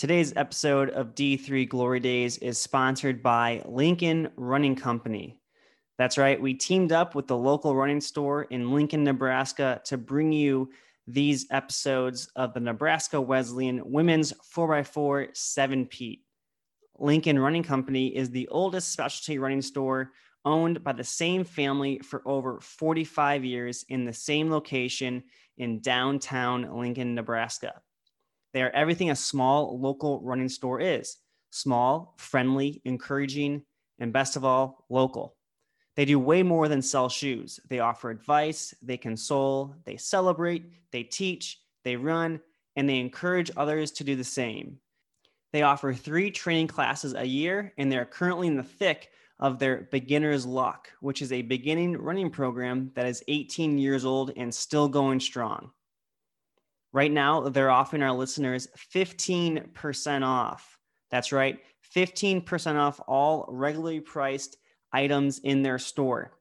Today's episode of D3 Glory Days is sponsored by Lincoln Running Company. That's right, we teamed up with the local running store in Lincoln, Nebraska to bring you these episodes of the Nebraska Wesleyan Women's 4x4 7 Peat. Lincoln Running Company is the oldest specialty running store owned by the same family for over 45 years in the same location in downtown Lincoln, Nebraska. They are everything a small local running store is small, friendly, encouraging, and best of all, local. They do way more than sell shoes. They offer advice, they console, they celebrate, they teach, they run, and they encourage others to do the same. They offer three training classes a year, and they're currently in the thick of their Beginner's Luck, which is a beginning running program that is 18 years old and still going strong. Right now, they're offering our listeners 15% off. That's right, 15% off all regularly priced items in their store.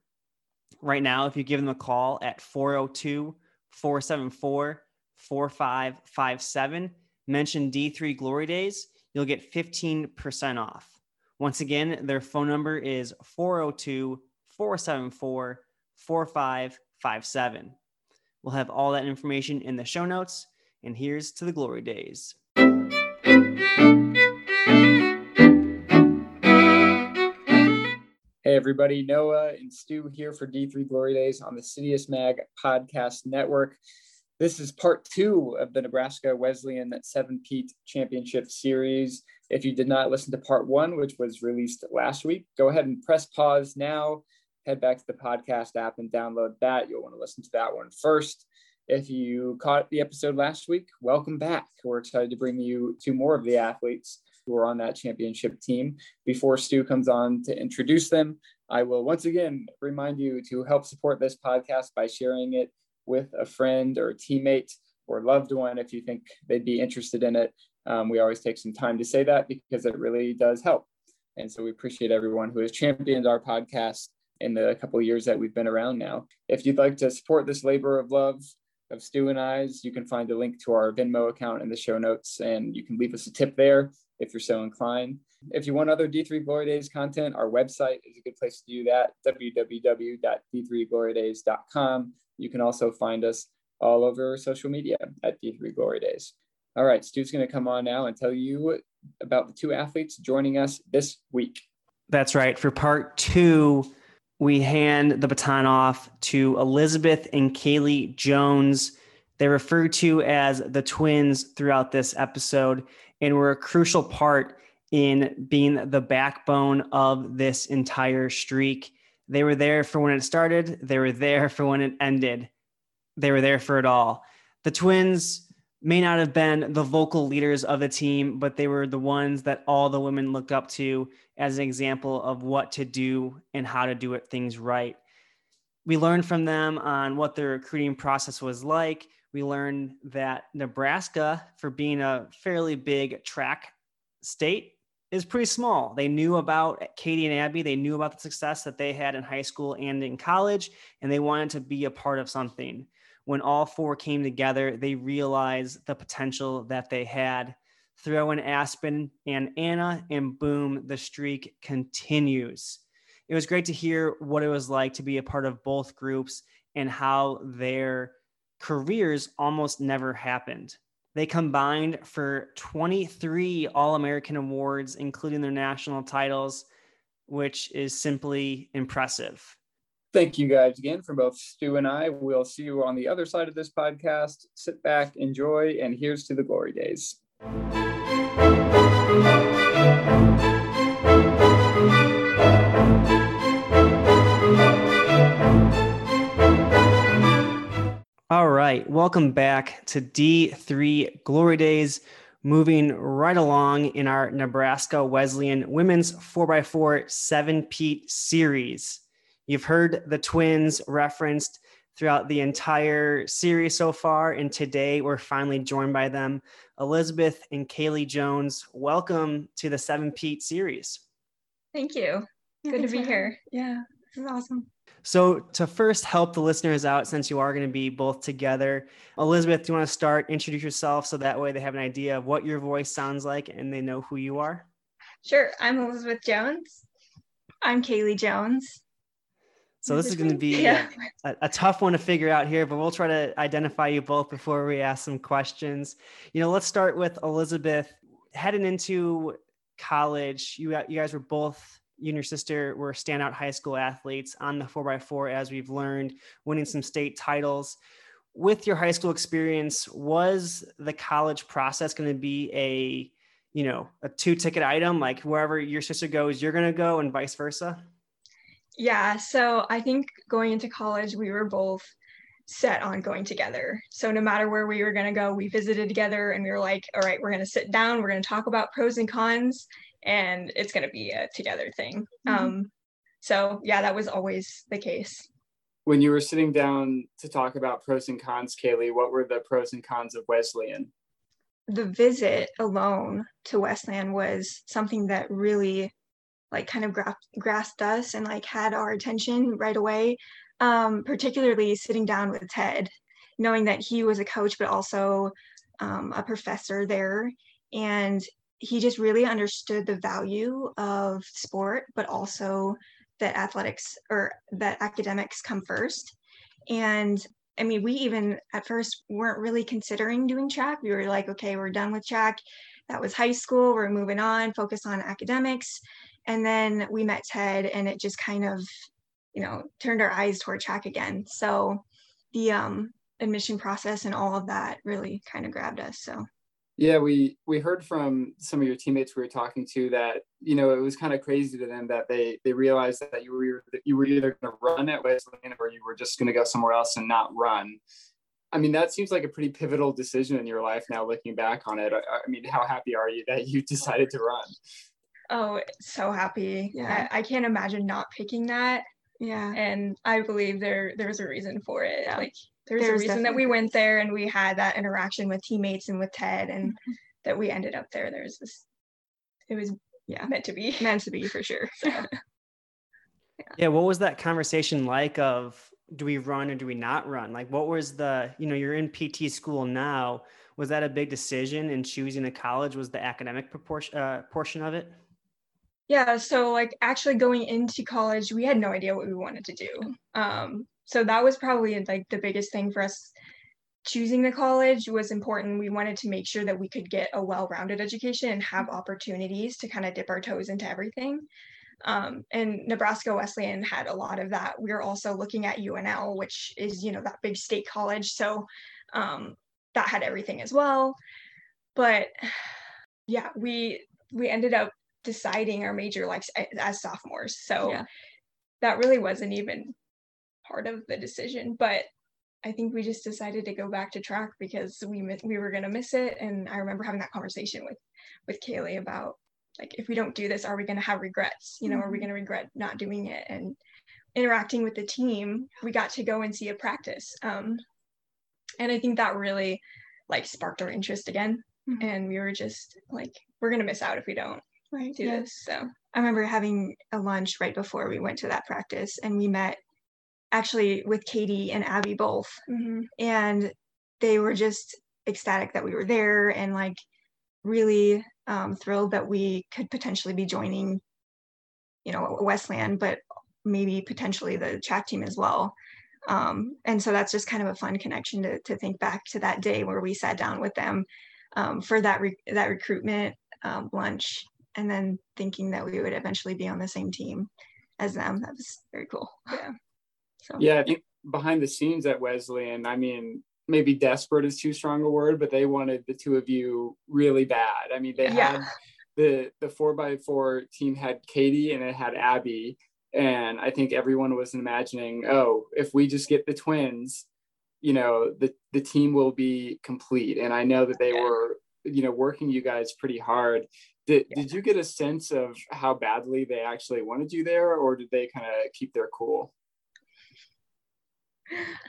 Right now, if you give them a call at 402 474 4557, mention D3 Glory Days, you'll get 15% off. Once again, their phone number is 402 474 4557. We'll have all that information in the show notes. And here's to the glory days. Hey, everybody. Noah and Stu here for D3 Glory Days on the Citius Mag Podcast Network. This is part two of the Nebraska Wesleyan 7 Peat Championship Series. If you did not listen to part one, which was released last week, go ahead and press pause now head back to the podcast app and download that. You'll want to listen to that one first. If you caught the episode last week, welcome back. We're excited to bring you two more of the athletes who are on that championship team. Before Stu comes on to introduce them, I will once again remind you to help support this podcast by sharing it with a friend or a teammate or loved one if you think they'd be interested in it. Um, we always take some time to say that because it really does help. And so we appreciate everyone who has championed our podcast in the couple years that we've been around now. If you'd like to support this labor of love of Stu and I's, you can find a link to our Venmo account in the show notes, and you can leave us a tip there if you're so inclined. If you want other D3 Glory Days content, our website is a good place to do that www.d3glorydays.com. You can also find us all over social media at D3 Glory Days. All right, Stu's going to come on now and tell you about the two athletes joining us this week. That's right. For part two, we hand the baton off to Elizabeth and Kaylee Jones. They're referred to as the twins throughout this episode and were a crucial part in being the backbone of this entire streak. They were there for when it started, they were there for when it ended. They were there for it all. The twins may not have been the vocal leaders of the team, but they were the ones that all the women looked up to as an example of what to do and how to do it things right. We learned from them on what their recruiting process was like. We learned that Nebraska, for being a fairly big track state, is pretty small. They knew about Katie and Abby. They knew about the success that they had in high school and in college, and they wanted to be a part of something when all four came together, they realized the potential that they had. Throw in Aspen and Anna, and boom, the streak continues. It was great to hear what it was like to be a part of both groups and how their careers almost never happened. They combined for 23 All American awards, including their national titles, which is simply impressive. Thank you guys again from both Stu and I. We'll see you on the other side of this podcast. Sit back, enjoy, and here's to the glory days. All right, welcome back to D3 Glory Days. Moving right along in our Nebraska Wesleyan Women's 4x4 7 Peat series. You've heard the twins referenced throughout the entire series so far, and today we're finally joined by them. Elizabeth and Kaylee Jones, welcome to the Seven Peat series. Thank you. Yeah, Good to be here. Yeah. This is awesome. So, to first help the listeners out, since you are going to be both together, Elizabeth, do you want to start? Introduce yourself so that way they have an idea of what your voice sounds like and they know who you are. Sure. I'm Elizabeth Jones. I'm Kaylee Jones. So this is going to be yeah. a, a, tough one to figure out here, but we'll try to identify you both before we ask some questions. You know, let's start with Elizabeth. Heading into college, you you guys were both you and your sister were standout high school athletes on the 4x4 as we've learned winning some state titles with your high school experience was the college process going to be a you know a two ticket item like wherever your sister goes you're going to go and vice versa yeah so i think going into college we were both set on going together so no matter where we were going to go we visited together and we were like all right we're going to sit down we're going to talk about pros and cons and it's going to be a together thing. Mm-hmm. Um, so yeah, that was always the case. When you were sitting down to talk about pros and cons, Kaylee, what were the pros and cons of Wesleyan? The visit alone to Wesleyan was something that really like kind of gra- grasped us and like had our attention right away. Um, particularly sitting down with Ted, knowing that he was a coach, but also um, a professor there. And he just really understood the value of sport, but also that athletics or that academics come first. And I mean, we even at first weren't really considering doing track. We were like, okay, we're done with track. That was high school. We're moving on, focus on academics. And then we met Ted, and it just kind of, you know, turned our eyes toward track again. So the um, admission process and all of that really kind of grabbed us. So yeah, we we heard from some of your teammates we were talking to that you know it was kind of crazy to them that they they realized that you were you were either going to run at Wesleyan or you were just going to go somewhere else and not run. I mean, that seems like a pretty pivotal decision in your life now, looking back on it. I, I mean, how happy are you that you decided to run? Oh, so happy! Yeah, I, I can't imagine not picking that. Yeah, and I believe there there's a reason for it. Yeah. Like there's, there's a reason that we went there and we had that interaction with teammates and with Ted and mm-hmm. that we ended up there. There's this, it was yeah meant to be meant to be for sure. So. yeah. yeah. What was that conversation like? Of do we run or do we not run? Like, what was the you know you're in PT school now? Was that a big decision in choosing a college? Was the academic proportion uh, portion of it? Yeah, so like actually going into college, we had no idea what we wanted to do. Um, so that was probably like the biggest thing for us choosing the college was important. We wanted to make sure that we could get a well-rounded education and have opportunities to kind of dip our toes into everything. Um, and nebraska wesleyan had a lot of that. We were also looking at unl which is you know that big state college so um, that had everything as well. But yeah we we ended up deciding our major like as sophomores so yeah. that really wasn't even part of the decision, but I think we just decided to go back to track because we we were gonna miss it. And I remember having that conversation with with Kaylee about like if we don't do this, are we gonna have regrets? You know, mm-hmm. are we mm-hmm. gonna regret not doing it? And interacting with the team, we got to go and see a practice. Um, and I think that really like sparked our interest again. Mm-hmm. And we were just like, we're gonna miss out if we don't right, do yeah. this. So I remember having a lunch right before we went to that practice and we met actually with Katie and Abby both. Mm-hmm. And they were just ecstatic that we were there and like really um, thrilled that we could potentially be joining, you know, Wesleyan, but maybe potentially the track team as well. Um, and so that's just kind of a fun connection to, to think back to that day where we sat down with them um, for that re- that recruitment um, lunch, and then thinking that we would eventually be on the same team as them. That was very cool. Yeah. So yeah, I think behind the scenes at Wesleyan, I mean, maybe desperate is too strong a word, but they wanted the two of you really bad. I mean, they yeah. had the the four by four team had Katie and it had Abby. And I think everyone was imagining, oh, if we just get the twins, you know, the the team will be complete. And I know that they yeah. were, you know, working you guys pretty hard. Did, yeah. did you get a sense of how badly they actually wanted you there, or did they kind of keep their cool?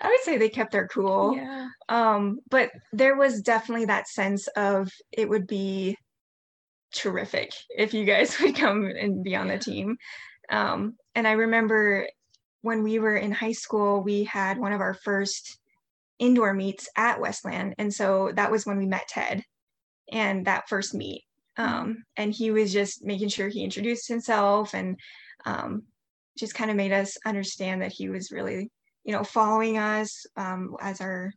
I would say they kept their cool. Yeah. Um, but there was definitely that sense of it would be terrific if you guys would come and be on the team. Um, and I remember when we were in high school, we had one of our first indoor meets at Wesleyan. And so that was when we met Ted and that first meet. Um, and he was just making sure he introduced himself and um, just kind of made us understand that he was really, you know, following us um, as our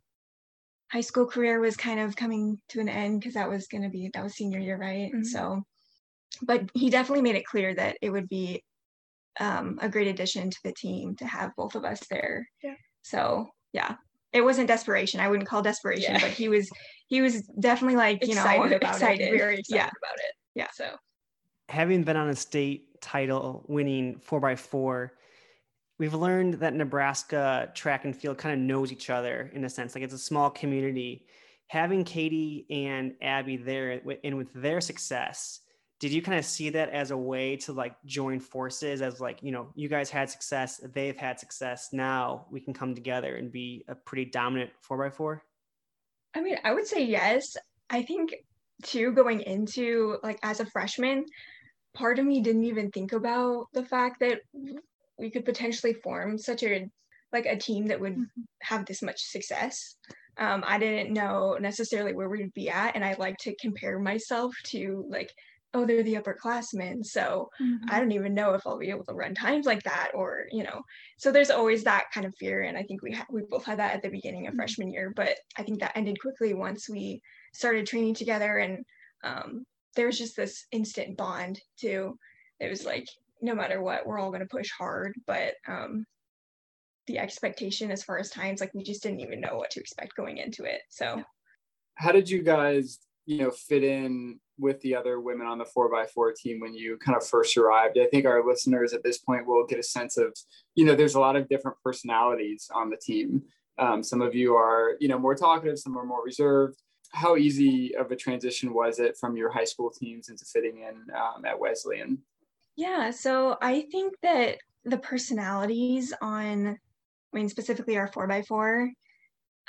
high school career was kind of coming to an end because that was going to be that was senior year, right? Mm-hmm. So, but he definitely made it clear that it would be um, a great addition to the team to have both of us there. Yeah. So yeah, it wasn't desperation. I wouldn't call desperation, yeah. but he was he was definitely like you excited know about excited, it. very excited yeah. about it. Yeah. So having been on a state title winning four by four, we've learned that Nebraska track and field kind of knows each other in a sense. Like it's a small community. Having Katie and Abby there and with their success, did you kind of see that as a way to like join forces as like you know you guys had success they've had success now we can come together and be a pretty dominant four by four? I mean i would say yes. I think too going into like as a freshman part of me didn't even think about the fact that we could potentially form such a like a team that would mm-hmm. have this much success. Um, i didn't know necessarily where we'd be at and i like to compare myself to like oh they're the upperclassmen so mm-hmm. i don't even know if i'll be able to run times like that or you know so there's always that kind of fear and i think we ha- we both had that at the beginning of mm-hmm. freshman year but i think that ended quickly once we started training together and um, there was just this instant bond too it was like no matter what we're all going to push hard but um, the expectation as far as times like we just didn't even know what to expect going into it so how did you guys you know fit in with the other women on the four by four team when you kind of first arrived. I think our listeners at this point will get a sense of you know there's a lot of different personalities on the team. Um, some of you are you know more talkative some are more reserved. How easy of a transition was it from your high school teams into fitting in um, at wesleyan yeah so i think that the personalities on i mean specifically our four by four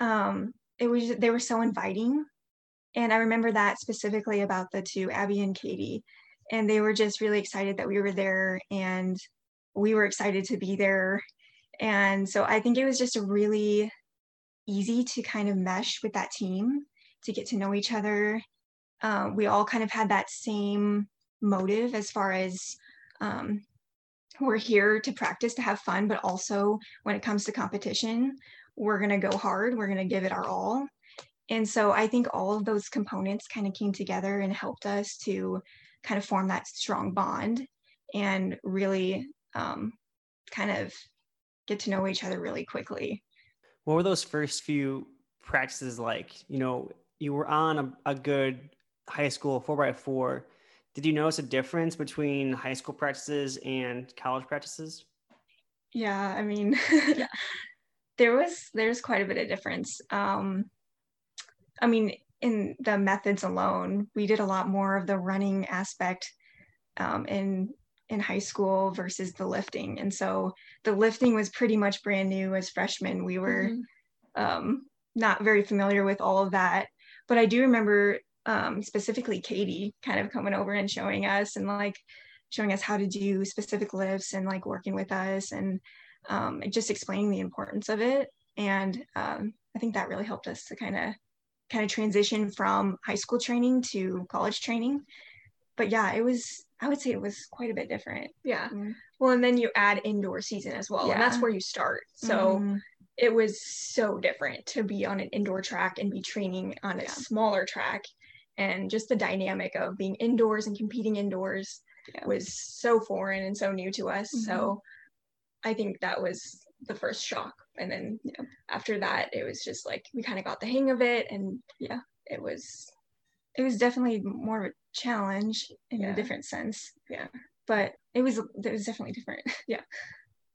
um, it was they were so inviting and I remember that specifically about the two, Abby and Katie. And they were just really excited that we were there and we were excited to be there. And so I think it was just really easy to kind of mesh with that team to get to know each other. Um, we all kind of had that same motive as far as um, we're here to practice to have fun, but also when it comes to competition, we're going to go hard, we're going to give it our all. And so I think all of those components kind of came together and helped us to kind of form that strong bond and really um, kind of get to know each other really quickly. What were those first few practices like? You know, you were on a, a good high school four by four. Did you notice a difference between high school practices and college practices? Yeah, I mean, yeah. there was there's quite a bit of difference. Um, I mean, in the methods alone, we did a lot more of the running aspect um, in in high school versus the lifting, and so the lifting was pretty much brand new as freshmen. We were mm-hmm. um, not very familiar with all of that, but I do remember um, specifically Katie kind of coming over and showing us and like showing us how to do specific lifts and like working with us and um, just explaining the importance of it. And um, I think that really helped us to kind of kind of transition from high school training to college training. But yeah, it was, I would say it was quite a bit different. Yeah. Mm-hmm. Well, and then you add indoor season as well. Yeah. And that's where you start. So mm-hmm. it was so different to be on an indoor track and be training on a yeah. smaller track. And just the dynamic of being indoors and competing indoors yeah. was so foreign and so new to us. Mm-hmm. So I think that was the first shock and then yeah, after that it was just like we kind of got the hang of it and yeah it was it was definitely more of a challenge in yeah. a different sense. Yeah. But it was it was definitely different. Yeah.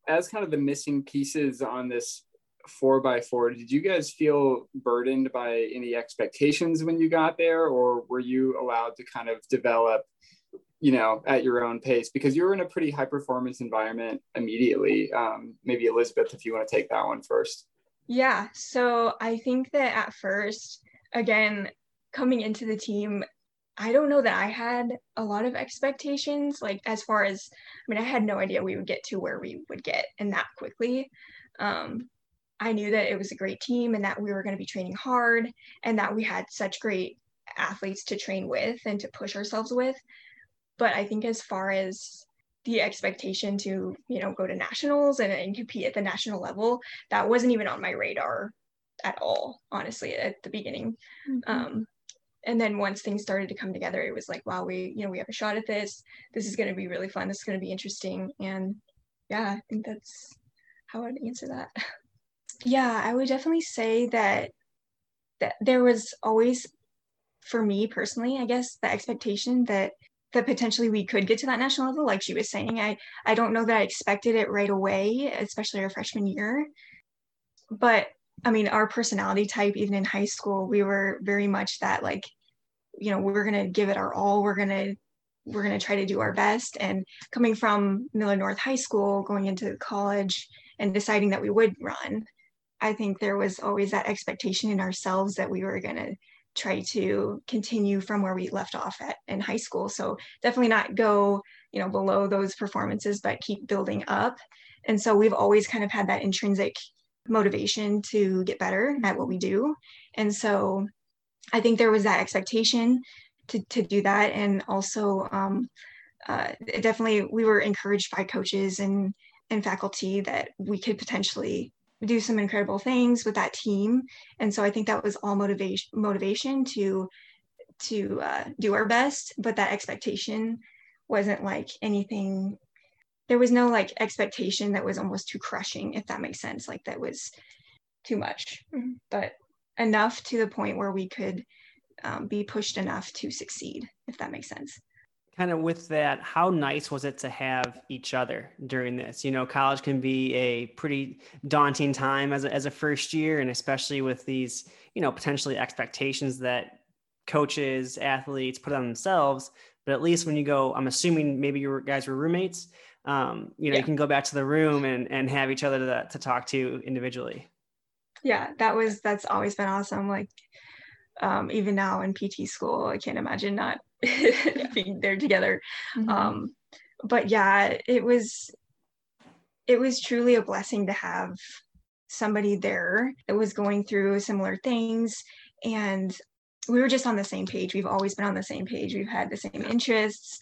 As kind of the missing pieces on this four by four did you guys feel burdened by any expectations when you got there or were you allowed to kind of develop you know, at your own pace because you were in a pretty high performance environment immediately. Um, maybe Elizabeth, if you want to take that one first. Yeah. So I think that at first, again, coming into the team, I don't know that I had a lot of expectations, like as far as, I mean, I had no idea we would get to where we would get and that quickly. Um, I knew that it was a great team and that we were going to be training hard and that we had such great athletes to train with and to push ourselves with. But I think as far as the expectation to, you know, go to nationals and, and compete at the national level, that wasn't even on my radar at all, honestly, at the beginning. Mm-hmm. Um, and then once things started to come together it was like wow we you know we have a shot at this this is going to be really fun this is going to be interesting and yeah i think that's how i'd answer that yeah i would definitely say that that there was always for me personally i guess the expectation that that potentially we could get to that national level like she was saying i i don't know that i expected it right away especially our freshman year but I mean, our personality type, even in high school, we were very much that like, you know, we're gonna give it our all. We're gonna we're gonna try to do our best. And coming from Millard North High School, going into college, and deciding that we would run, I think there was always that expectation in ourselves that we were gonna try to continue from where we left off at in high school. So definitely not go, you know, below those performances, but keep building up. And so we've always kind of had that intrinsic motivation to get better at what we do. And so I think there was that expectation to, to do that. And also, um, uh, definitely, we were encouraged by coaches and, and faculty that we could potentially do some incredible things with that team. And so I think that was all motivation motivation to to uh, do our best, but that expectation wasn't like anything there was no like expectation that was almost too crushing if that makes sense like that was too much mm-hmm. but enough to the point where we could um, be pushed enough to succeed if that makes sense kind of with that how nice was it to have each other during this you know college can be a pretty daunting time as a, as a first year and especially with these you know potentially expectations that coaches athletes put on themselves but at least when you go i'm assuming maybe you guys were roommates um, you know, yeah. you can go back to the room and, and have each other to, to talk to individually. Yeah, that was, that's always been awesome. Like, um, even now in PT school, I can't imagine not being there together. Mm-hmm. Um, but yeah, it was, it was truly a blessing to have somebody there that was going through similar things and we were just on the same page we've always been on the same page we've had the same interests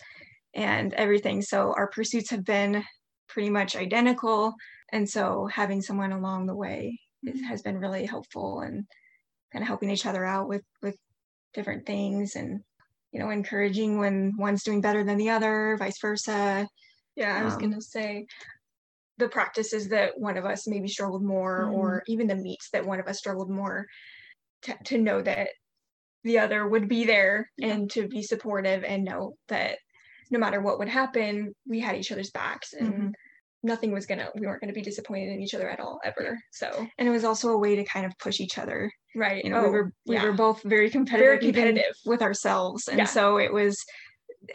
and everything. So our pursuits have been pretty much identical. And so having someone along the way is, has been really helpful and kind of helping each other out with with different things and you know encouraging when one's doing better than the other, vice versa. Yeah, I was um, gonna say the practices that one of us maybe struggled more, mm-hmm. or even the meets that one of us struggled more, to, to know that the other would be there yeah. and to be supportive and know that no matter what would happen, we had each other's backs and mm-hmm. Nothing was gonna we weren't gonna be disappointed in each other at all ever. So and it was also a way to kind of push each other. Right. You know, oh, we were we yeah. were both very competitive, very competitive with ourselves. And yeah. so it was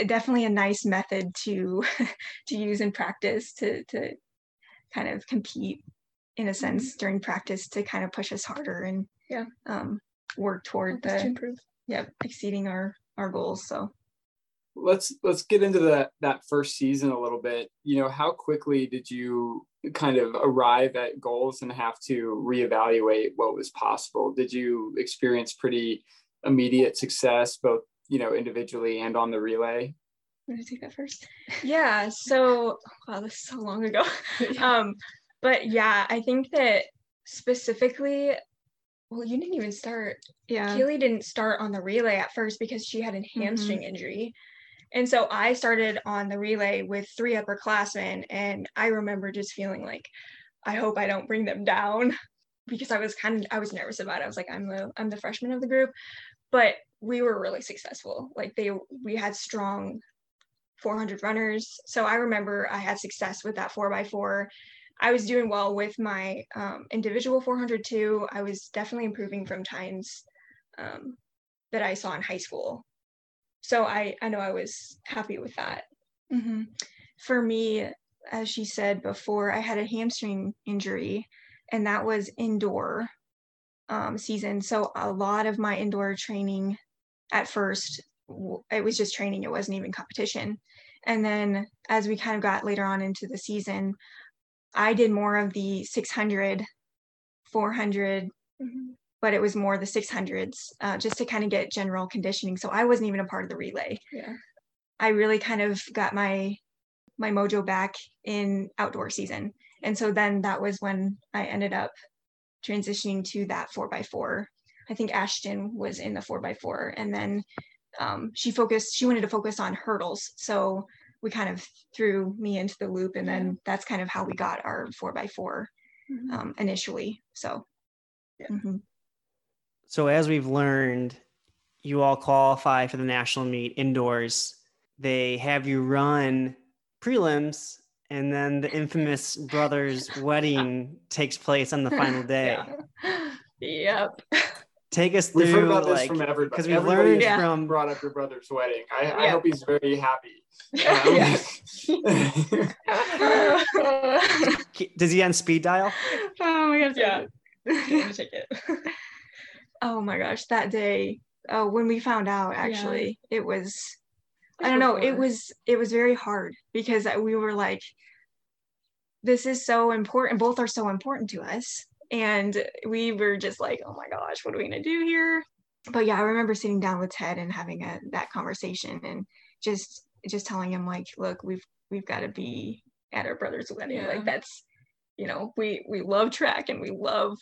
definitely a nice method to to use in practice to to kind of compete in a sense mm-hmm. during practice to kind of push us harder and yeah um work toward the improve yeah exceeding our our goals so let's let's get into that that first season a little bit you know how quickly did you kind of arrive at goals and have to reevaluate what was possible did you experience pretty immediate success both you know individually and on the relay I'm gonna take that first. Yeah. So, wow, this is so long ago. um, but yeah, I think that specifically, well, you didn't even start. Yeah. Keely didn't start on the relay at first because she had a hamstring mm-hmm. injury. And so I started on the relay with three upperclassmen, and I remember just feeling like, I hope I don't bring them down because I was kind of I was nervous about it. I was like, I'm the I'm the freshman of the group, but we were really successful. Like they we had strong 400 runners. So I remember I had success with that four by four. I was doing well with my um, individual 400 too. I was definitely improving from times um, that I saw in high school so I I know I was happy with that. Mm-hmm. For me, as she said before, I had a hamstring injury, and that was indoor um, season. So a lot of my indoor training at first it was just training. It wasn't even competition. And then as we kind of got later on into the season, I did more of the 600, 400, mm-hmm. But it was more the 600s uh, just to kind of get general conditioning. So I wasn't even a part of the relay. Yeah. I really kind of got my my mojo back in outdoor season. And so then that was when I ended up transitioning to that four by four. I think Ashton was in the four by four and then um, she focused, she wanted to focus on hurdles. So we kind of threw me into the loop and then that's kind of how we got our four by 4 mm-hmm. um, initially. So, yeah. mm-hmm. So as we've learned, you all qualify for the national meet indoors. They have you run prelims and then the infamous brothers wedding takes place on the final day. Yeah. Yep. Take us through. We've heard about this like, from everybody. Because we learned yeah. from brought up your brother's wedding. I, yeah. I hope he's very happy. Um, Does he on speed dial? Oh my gosh, yeah. Take it. Oh my gosh, that day. Oh, when we found out, actually, yeah. it was. I don't know. It was it was very hard because we were like, this is so important. Both are so important to us and we were just like, oh my gosh, what are we going to do here? But yeah, I remember sitting down with Ted and having a, that conversation and just just telling him like, look, we've we've got to be at our brother's wedding. Yeah. Like that's, you know, we we love track and we love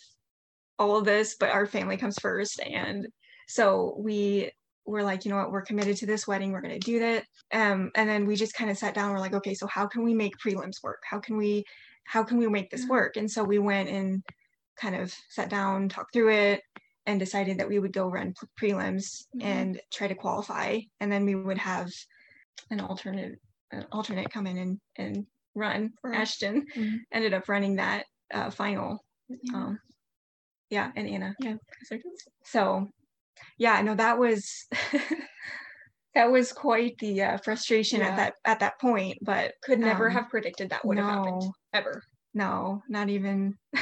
all of this, but our family comes first. And so we were like, you know what, we're committed to this wedding. We're going to do that. Um, and then we just kind of sat down. We're like, okay, so how can we make prelims work? How can we, how can we make this work? And so we went and kind of sat down, talked through it, and decided that we would go run prelims mm-hmm. and try to qualify. And then we would have an alternate an alternate come in and, and run. Right. Ashton mm-hmm. ended up running that uh, final. Yeah. Um, yeah, and Anna. Yeah. So, yeah, no, that was that was quite the uh, frustration yeah. at that at that point. But could never um, have predicted that would no, have happened ever. No, not even.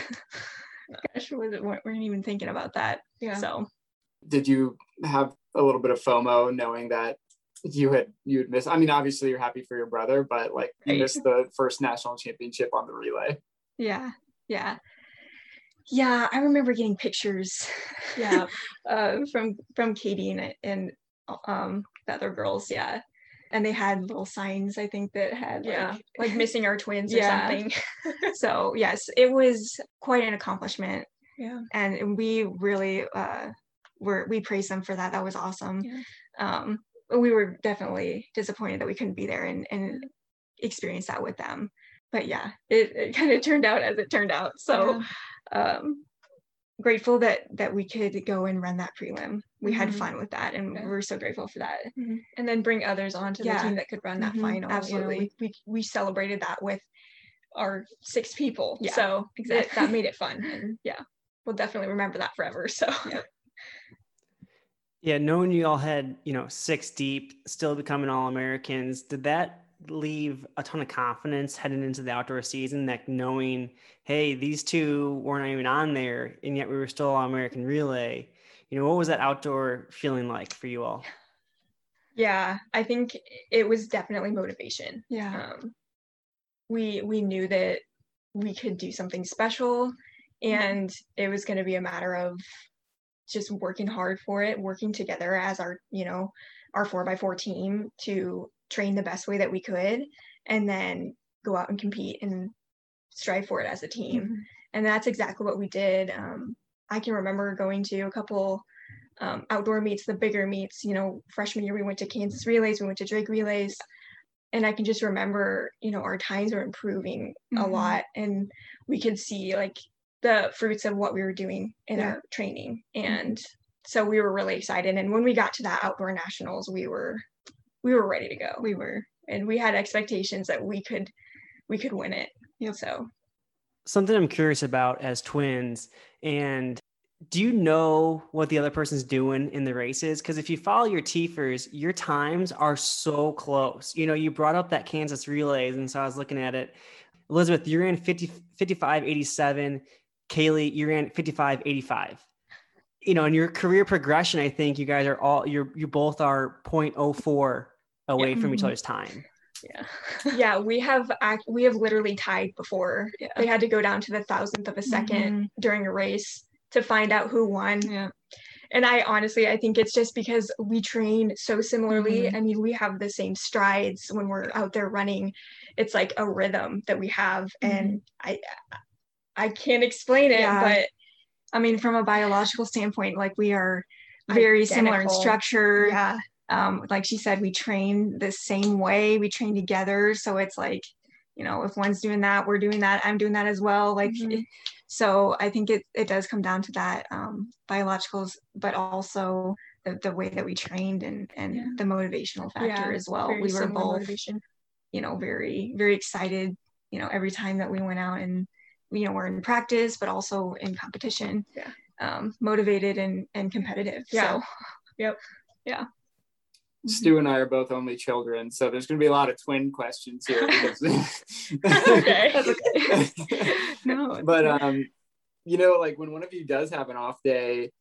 gosh, we weren't even thinking about that. Yeah. So, did you have a little bit of FOMO knowing that you had you'd miss? I mean, obviously you're happy for your brother, but like you right. missed the first national championship on the relay. Yeah, yeah, yeah. I remember getting pictures. Yeah, uh, from from Katie and and um the other girls. Yeah, and they had little signs i think that had yeah like, like missing our twins or something so yes it was quite an accomplishment yeah and we really uh were we praised them for that that was awesome yeah. um we were definitely disappointed that we couldn't be there and and experience that with them but yeah it, it kind of turned out as it turned out so yeah. Um grateful that that we could go and run that prelim. We mm-hmm. had fun with that, and yeah. we are so grateful for that. Mm-hmm. And then bring others onto yeah. the team that could run that mm-hmm. final. Absolutely, you know, we, we, we celebrated that with our six people. Yeah, so exactly. that made it fun, and yeah, we'll definitely remember that forever. So. Yeah. yeah, knowing you all had you know six deep, still becoming all Americans, did that leave a ton of confidence heading into the outdoor season that knowing, hey, these two weren't even on there and yet we were still on American Relay. You know, what was that outdoor feeling like for you all? Yeah, I think it was definitely motivation. Yeah. Um, we we knew that we could do something special and it was going to be a matter of just working hard for it, working together as our, you know, our four by four team to train the best way that we could and then go out and compete and strive for it as a team mm-hmm. and that's exactly what we did um, i can remember going to a couple um, outdoor meets the bigger meets you know freshman year we went to kansas relays we went to drake relays and i can just remember you know our times were improving mm-hmm. a lot and we could see like the fruits of what we were doing in yeah. our training and so we were really excited and when we got to that outdoor nationals we were we were ready to go. We were, and we had expectations that we could, we could win it. Yep. So something I'm curious about as twins and do you know what the other person's doing in the races? Because if you follow your TFRRS, your times are so close. You know, you brought up that Kansas relays, and so I was looking at it. Elizabeth, you ran 50, 55 87. Kaylee, you ran 55 85 you know, in your career progression, I think you guys are all you're you both are 0.04 away yeah. from each mm-hmm. other's time. Yeah. yeah, we have act we have literally tied before. Yeah. They had to go down to the thousandth of a 2nd mm-hmm. during a race to find out who won. Yeah. And I honestly I think it's just because we train so similarly. Mm-hmm. I mean, we have the same strides when we're out there running. It's like a rhythm that we have mm-hmm. and I I can't explain it, yeah. but I mean, from a biological standpoint, like we are very Identical. similar in structure. Yeah. Um, like she said, we train the same way. We train together, so it's like, you know, if one's doing that, we're doing that. I'm doing that as well. Like, mm-hmm. so I think it it does come down to that um, biologicals, but also the, the way that we trained and and yeah. the motivational factor yeah, as well. We were both, motivation. you know, very very excited. You know, every time that we went out and you know we're in practice but also in competition yeah um, motivated and and competitive yeah so yep yeah Stu and I are both only children, so there's going to be a lot of twin questions here. okay. That's okay. no, but um, you know, like when one of you does have an off day,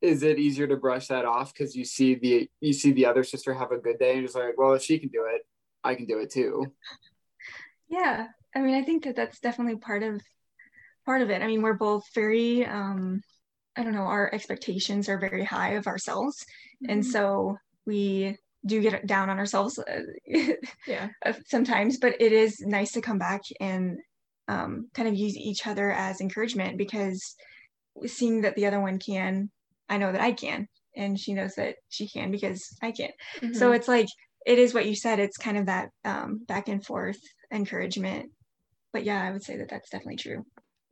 is it easier to brush that off because you see the you see the other sister have a good day and just like, well, if she can do it, I can do it too. Yeah, I mean, I think that that's definitely part of part of it. I mean, we're both very, um, I don't know, our expectations are very high of ourselves. Mm-hmm. And so we do get down on ourselves uh, yeah sometimes but it is nice to come back and um, kind of use each other as encouragement because seeing that the other one can i know that i can and she knows that she can because i can mm-hmm. so it's like it is what you said it's kind of that um, back and forth encouragement but yeah i would say that that's definitely true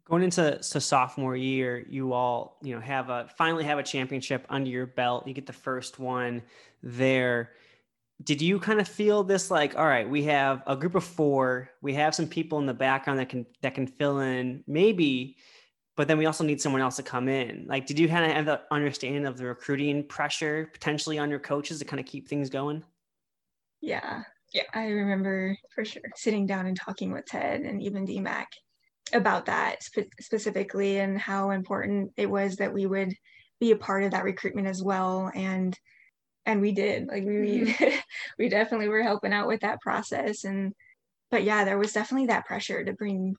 going into to sophomore year, you all you know have a finally have a championship under your belt. You get the first one there. Did you kind of feel this like, all right, we have a group of four, we have some people in the background that can that can fill in maybe, but then we also need someone else to come in. Like, did you kind of have the understanding of the recruiting pressure potentially on your coaches to kind of keep things going? Yeah. Yeah. I remember for sure sitting down and talking with Ted and even DMAC about that spe- specifically and how important it was that we would be a part of that recruitment as well. And and we did like we mm-hmm. we definitely were helping out with that process. And but yeah there was definitely that pressure to bring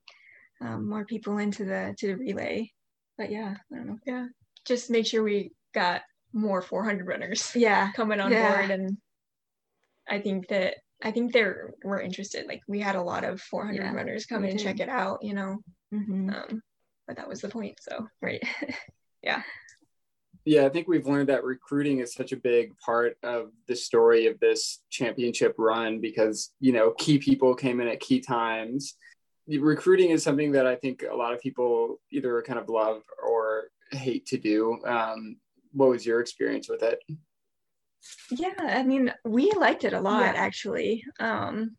um, more people into the to the relay. But yeah i don't know. Yeah. Just make sure we got more 400 runners yeah. coming on yeah. board. And i think that I think they were interested. Like we had a lot of 400 yeah, runners come in and check it out, you know. Mm-hmm. Um, but that was the point. So right, yeah. Yeah, I think we've learned that recruiting is such a big part of the story of this championship run because you know key people came in at key times. Recruiting is something that I think a lot of people either kind of love or hate to do. Um, what was your experience with it? Yeah, I mean, we liked it a lot yeah. actually. Um,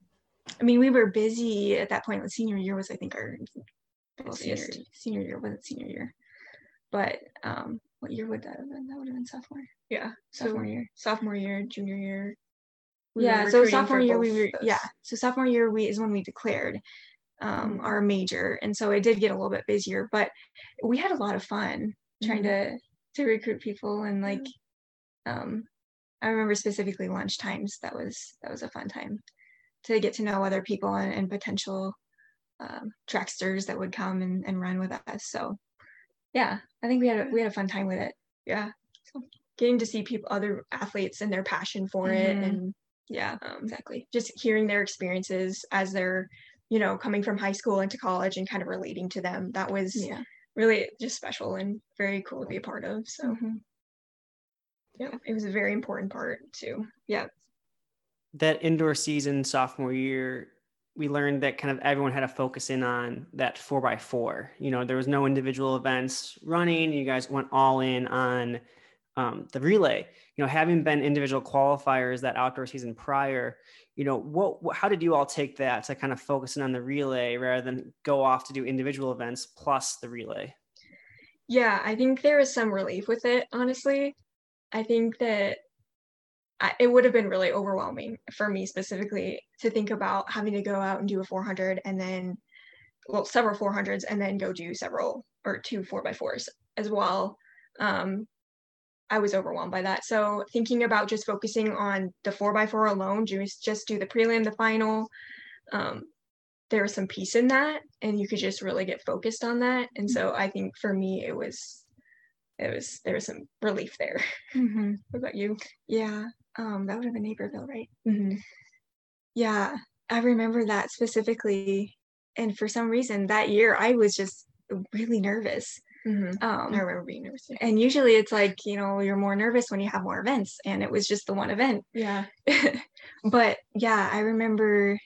I mean, we were busy at that point. The senior year was, I think, our well, senior senior year wasn't senior year, but um, what year would that have been? That would have been sophomore. Yeah, sophomore so year, sophomore year, junior year. We yeah, so sophomore year we were yeah, so sophomore year we is when we declared um, mm-hmm. our major, and so it did get a little bit busier, but we had a lot of fun trying mm-hmm. to to recruit people and like um I remember specifically lunch times. That was that was a fun time to get to know other people and, and potential um, tracksters that would come and, and run with us. So yeah, I think we had a, we had a fun time with it. Yeah, so getting to see people, other athletes, and their passion for mm-hmm. it, and yeah, um, exactly. Just hearing their experiences as they're you know coming from high school into college and kind of relating to them. That was yeah. really just special and very cool to be a part of. So. Mm-hmm yeah, it was a very important part too. Yeah. That indoor season sophomore year, we learned that kind of everyone had to focus in on that four by four. You know, there was no individual events running. You guys went all in on um, the relay. You know, having been individual qualifiers that outdoor season prior, you know, what, what how did you all take that to kind of focus in on the relay rather than go off to do individual events plus the relay? Yeah, I think there is some relief with it, honestly. I think that I, it would have been really overwhelming for me specifically to think about having to go out and do a 400 and then, well, several 400s and then go do several or two four by fours as well. Um, I was overwhelmed by that. So thinking about just focusing on the four by four alone, just just do the prelim, the final. Um, there was some peace in that, and you could just really get focused on that. And so I think for me, it was, it was there was some relief there. Mm-hmm. What about you? Yeah, um, that would have been Naperville, right? Mm-hmm. Yeah, I remember that specifically, and for some reason that year I was just really nervous Mm-hmm. Um, I remember being nervous. And usually it's like, you know, you're more nervous when you have more events. And it was just the one event. Yeah. but yeah, I remember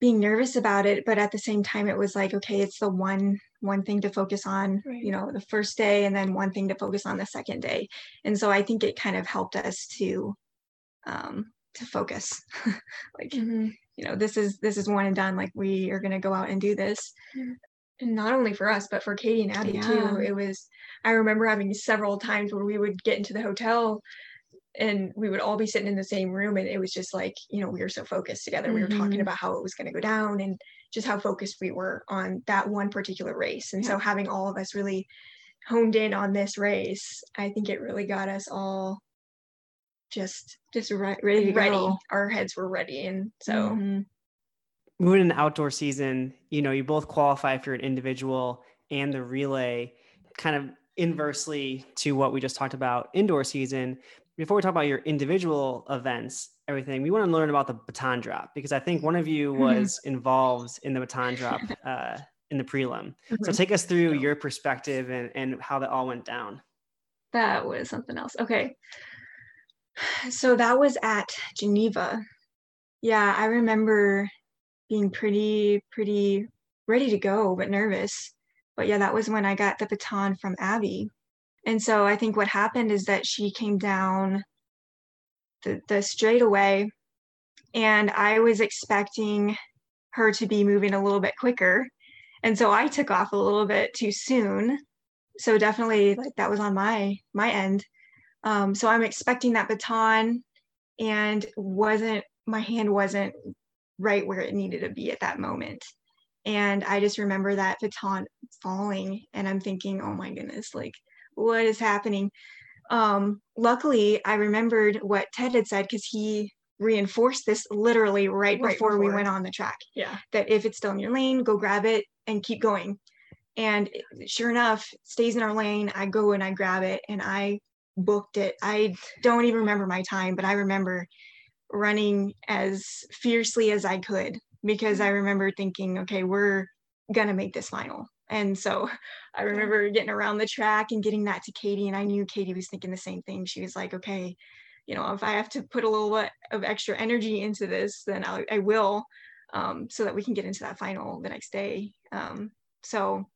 being nervous about it. But at the same time, it was like, okay, it's the one one thing to focus on, right. you know, the first day and then one thing to focus on the second day. And so I think it kind of helped us to um to focus. like mm-hmm. you know, this is this is one and done. Like we are gonna go out and do this. Mm-hmm and not only for us but for katie and abby yeah. too it was i remember having several times where we would get into the hotel and we would all be sitting in the same room and it was just like you know we were so focused together mm-hmm. we were talking mm-hmm. about how it was going to go down and just how focused we were on that one particular race and yeah. so having all of us really honed in on this race i think it really got us all just just re- ready ready go. our heads were ready and so mm-hmm moving in the outdoor season, you know, you both qualify for an individual and the relay, kind of inversely to what we just talked about indoor season. Before we talk about your individual events, everything, we want to learn about the baton drop because I think one of you mm-hmm. was involved in the baton drop uh, in the prelim. Mm-hmm. So take us through your perspective and, and how that all went down. That was something else. Okay. So that was at Geneva. Yeah, I remember being pretty, pretty ready to go, but nervous. But yeah, that was when I got the baton from Abby. And so I think what happened is that she came down the, the straight away, and I was expecting her to be moving a little bit quicker. And so I took off a little bit too soon. So definitely like that was on my my end. Um, so I'm expecting that baton and wasn't my hand wasn't right where it needed to be at that moment. And I just remember that baton falling, and I'm thinking, oh my goodness, like, what is happening? Um, luckily, I remembered what Ted had said because he reinforced this literally right, right before, before, we went on the track. Yeah. That if it's still in your lane, go grab it and keep going. And sure enough, stays in our lane. I go and I grab it and I booked it. I don't even remember my time, but I remember running as fiercely as I could because I remember thinking, okay, we're gonna make this final. And so I remember getting around the track and getting that to Katie, and I knew Katie was thinking the same thing. She was like, okay, you know, if I have to put a little bit of extra energy into this, then I'll, I will, um, so that we can get into that final the next day. Um, so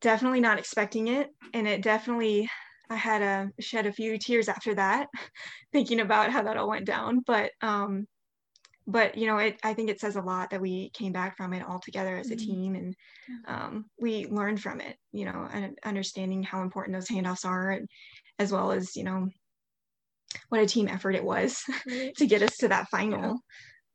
definitely not expecting it, and it definitely I had a shed a few tears after that, thinking about how that all went down. But um, but you know, it I think it says a lot that we came back from it all together as a mm-hmm. team, and um, we learned from it. You know, and understanding how important those handoffs are, and, as well as you know what a team effort it was to get us to that final.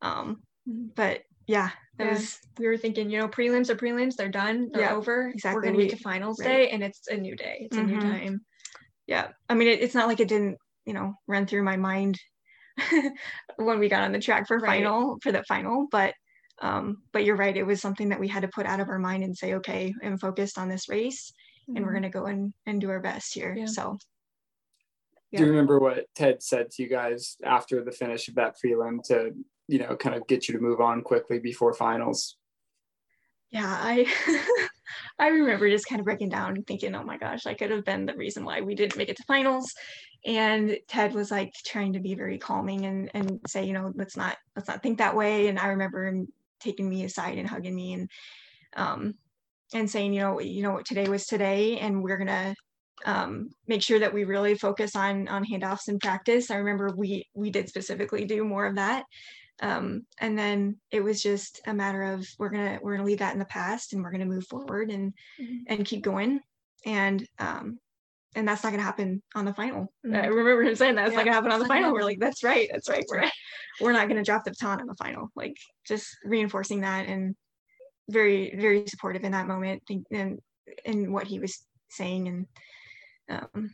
Yeah. Um, mm-hmm. but yeah, yeah. Was, we were thinking, you know, prelims are prelims, they're done, they're yeah, over. Exactly. We're gonna get to finals right. day and it's a new day. It's mm-hmm. a new mm-hmm. time yeah i mean it, it's not like it didn't you know run through my mind when we got on the track for right. final for the final but um but you're right it was something that we had to put out of our mind and say okay i'm focused on this race mm-hmm. and we're mm-hmm. going to go and and do our best here yeah. so yeah. do you remember what ted said to you guys after the finish of that prelim to you know kind of get you to move on quickly before finals yeah i I remember just kind of breaking down and thinking, oh my gosh, I could have been the reason why we didn't make it to finals. And Ted was like trying to be very calming and and say, you know, let's not let's not think that way. And I remember him taking me aside and hugging me and um and saying, you know, you know what today was today, and we're gonna um, make sure that we really focus on on handoffs in practice. I remember we we did specifically do more of that, um, and then it was just a matter of we're gonna we're gonna leave that in the past and we're gonna move forward and mm-hmm. and keep going and um and that's not gonna happen on the final. Mm-hmm. i remember him saying that's yeah, not gonna happen on the final. We're like that's right that's right. We're, we're not gonna drop the baton on the final. Like just reinforcing that and very very supportive in that moment and in what he was saying and um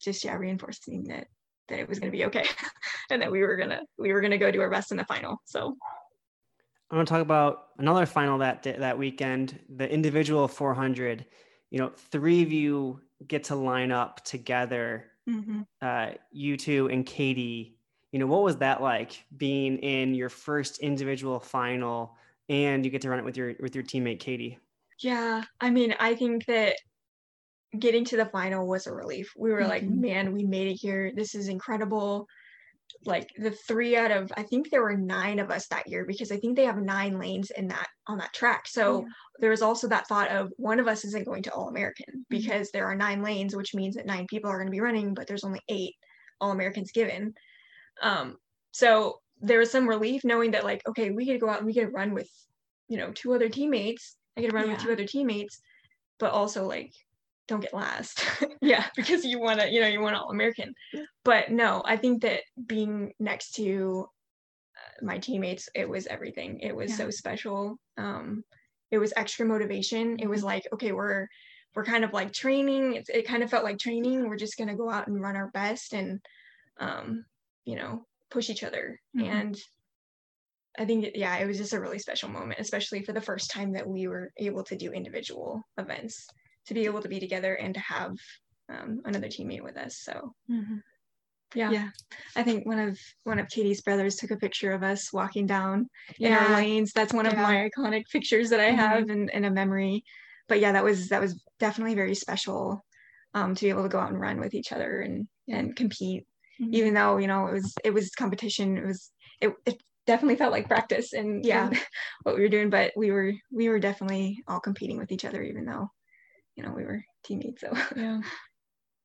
just yeah reinforcing that that it was going to be okay and that we were gonna we were gonna go do our best in the final so. I want to talk about another final that that weekend, the individual 400. You know, three of you get to line up together. Mm-hmm. Uh, you two and Katie. You know, what was that like being in your first individual final, and you get to run it with your with your teammate Katie? Yeah, I mean, I think that getting to the final was a relief. We were mm-hmm. like, man, we made it here. This is incredible like the three out of I think there were nine of us that year because I think they have nine lanes in that on that track. So yeah. there was also that thought of one of us isn't going to All American mm-hmm. because there are nine lanes, which means that nine people are going to be running, but there's only eight All Americans given. Um, so there was some relief knowing that like okay, we could go out and we could run with you know two other teammates. I could run yeah. with two other teammates, but also like don't get last. yeah, because you want to, you know, you want all American. But no, I think that being next to uh, my teammates, it was everything. It was yeah. so special. Um, it was extra motivation. It was mm-hmm. like, okay, we're we're kind of like training. It, it kind of felt like training. We're just gonna go out and run our best and, um, you know, push each other. Mm-hmm. And I think, yeah, it was just a really special moment, especially for the first time that we were able to do individual events to be able to be together and to have um, another teammate with us. So mm-hmm. yeah. Yeah. I think one of one of Katie's brothers took a picture of us walking down in our lanes. That's one of my iconic pictures that I mm-hmm. have in, in a memory. But yeah, that was that was definitely very special um, to be able to go out and run with each other and and compete. Mm-hmm. Even though, you know, it was it was competition. It was it, it definitely felt like practice and yeah what we were doing but we were we were definitely all competing with each other even though you know we were teammates so. Yeah.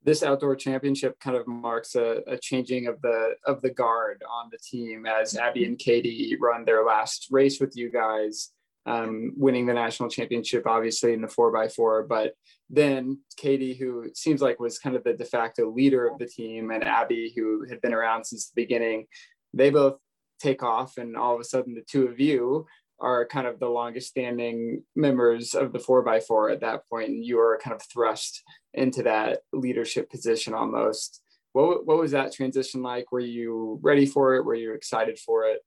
This outdoor championship kind of marks a, a, changing of the of the guard on the team as abby and katie run their last race with you guys um, winning the national championship obviously in the 4x4 but then katie who seems like was kind of the de facto leader of the team and abby who had been around since the beginning they both take off and all of a sudden the two of you are kind of the longest standing members of the 4x4 at that point and you are kind of thrust into that leadership position almost. What, what was that transition like? Were you ready for it? Were you excited for it?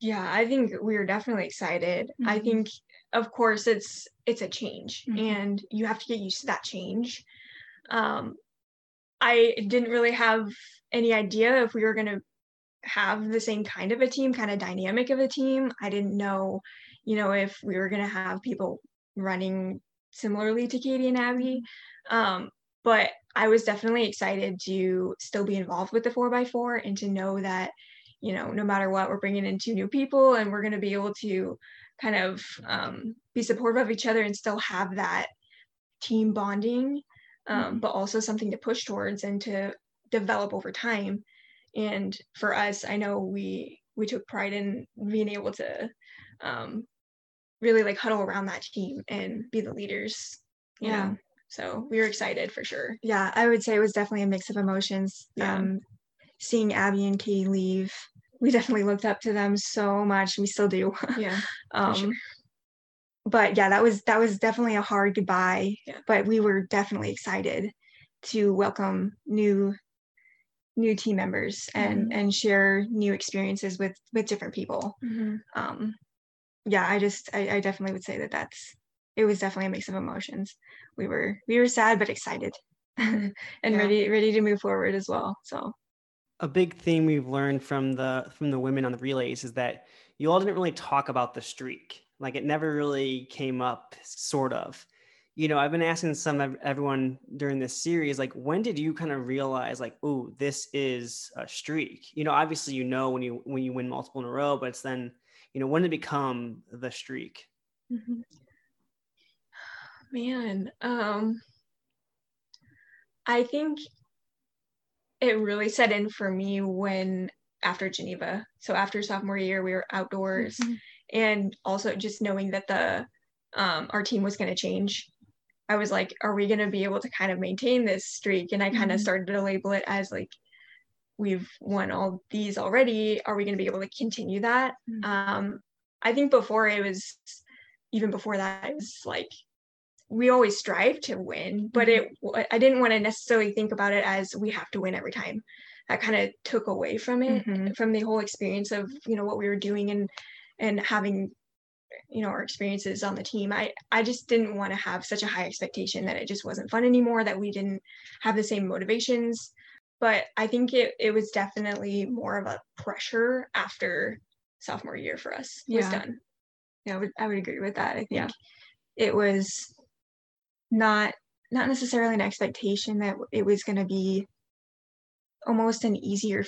Yeah i think we were definitely excited. Mm-hmm. i think of course it's it's a change mm-hmm. and you have to get used to that change. Um i didn't really have any idea if we were going to have the same kind of a team, kind of dynamic of a team. I didn't know, you know, if we were going to have people running similarly to Katie and Abby. Um, but I was definitely excited to still be involved with the 4x4 and to know that, you know, no matter what, we're bringing in two new people and we're going to be able to kind of um, be supportive of each other and still have that team bonding, um, mm-hmm. but also something to push towards and to develop over time and for us i know we we took pride in being able to um, really like huddle around that team and be the leaders yeah. know so we were excited for sure yeah i would say it was definitely a mix of emotions yeah. um seeing abby and katie leave we definitely looked up to them so much we still do yeah um sure. but yeah that was that was definitely a hard goodbye yeah. but we were definitely excited to welcome new new team members and mm-hmm. and share new experiences with with different people mm-hmm. um yeah i just I, I definitely would say that that's it was definitely a mix of emotions we were we were sad but excited and yeah. ready ready to move forward as well so a big theme we've learned from the from the women on the relays is that you all didn't really talk about the streak like it never really came up sort of you know, I've been asking some everyone during this series, like, when did you kind of realize, like, oh, this is a streak? You know, obviously, you know when you when you win multiple in a row, but it's then, you know, when did it become the streak? Mm-hmm. Man, um, I think it really set in for me when after Geneva. So after sophomore year, we were outdoors, mm-hmm. and also just knowing that the um, our team was going to change I was like, are we going to be able to kind of maintain this streak? And I kind of mm-hmm. started to label it as like, we've won all these already. Are we going to be able to continue that? Mm-hmm. Um, I think before it was, even before that, it was like, we always strive to win, but mm-hmm. it I didn't want to necessarily think about it as we have to win every time. That kind of took away from it, mm-hmm. from the whole experience of you know what we were doing and and having you know our experiences on the team. I I just didn't want to have such a high expectation that it just wasn't fun anymore, that we didn't have the same motivations. But I think it it was definitely more of a pressure after sophomore year for us was yeah. done. Yeah, I would I would agree with that. I think yeah. it was not not necessarily an expectation that it was going to be almost an easier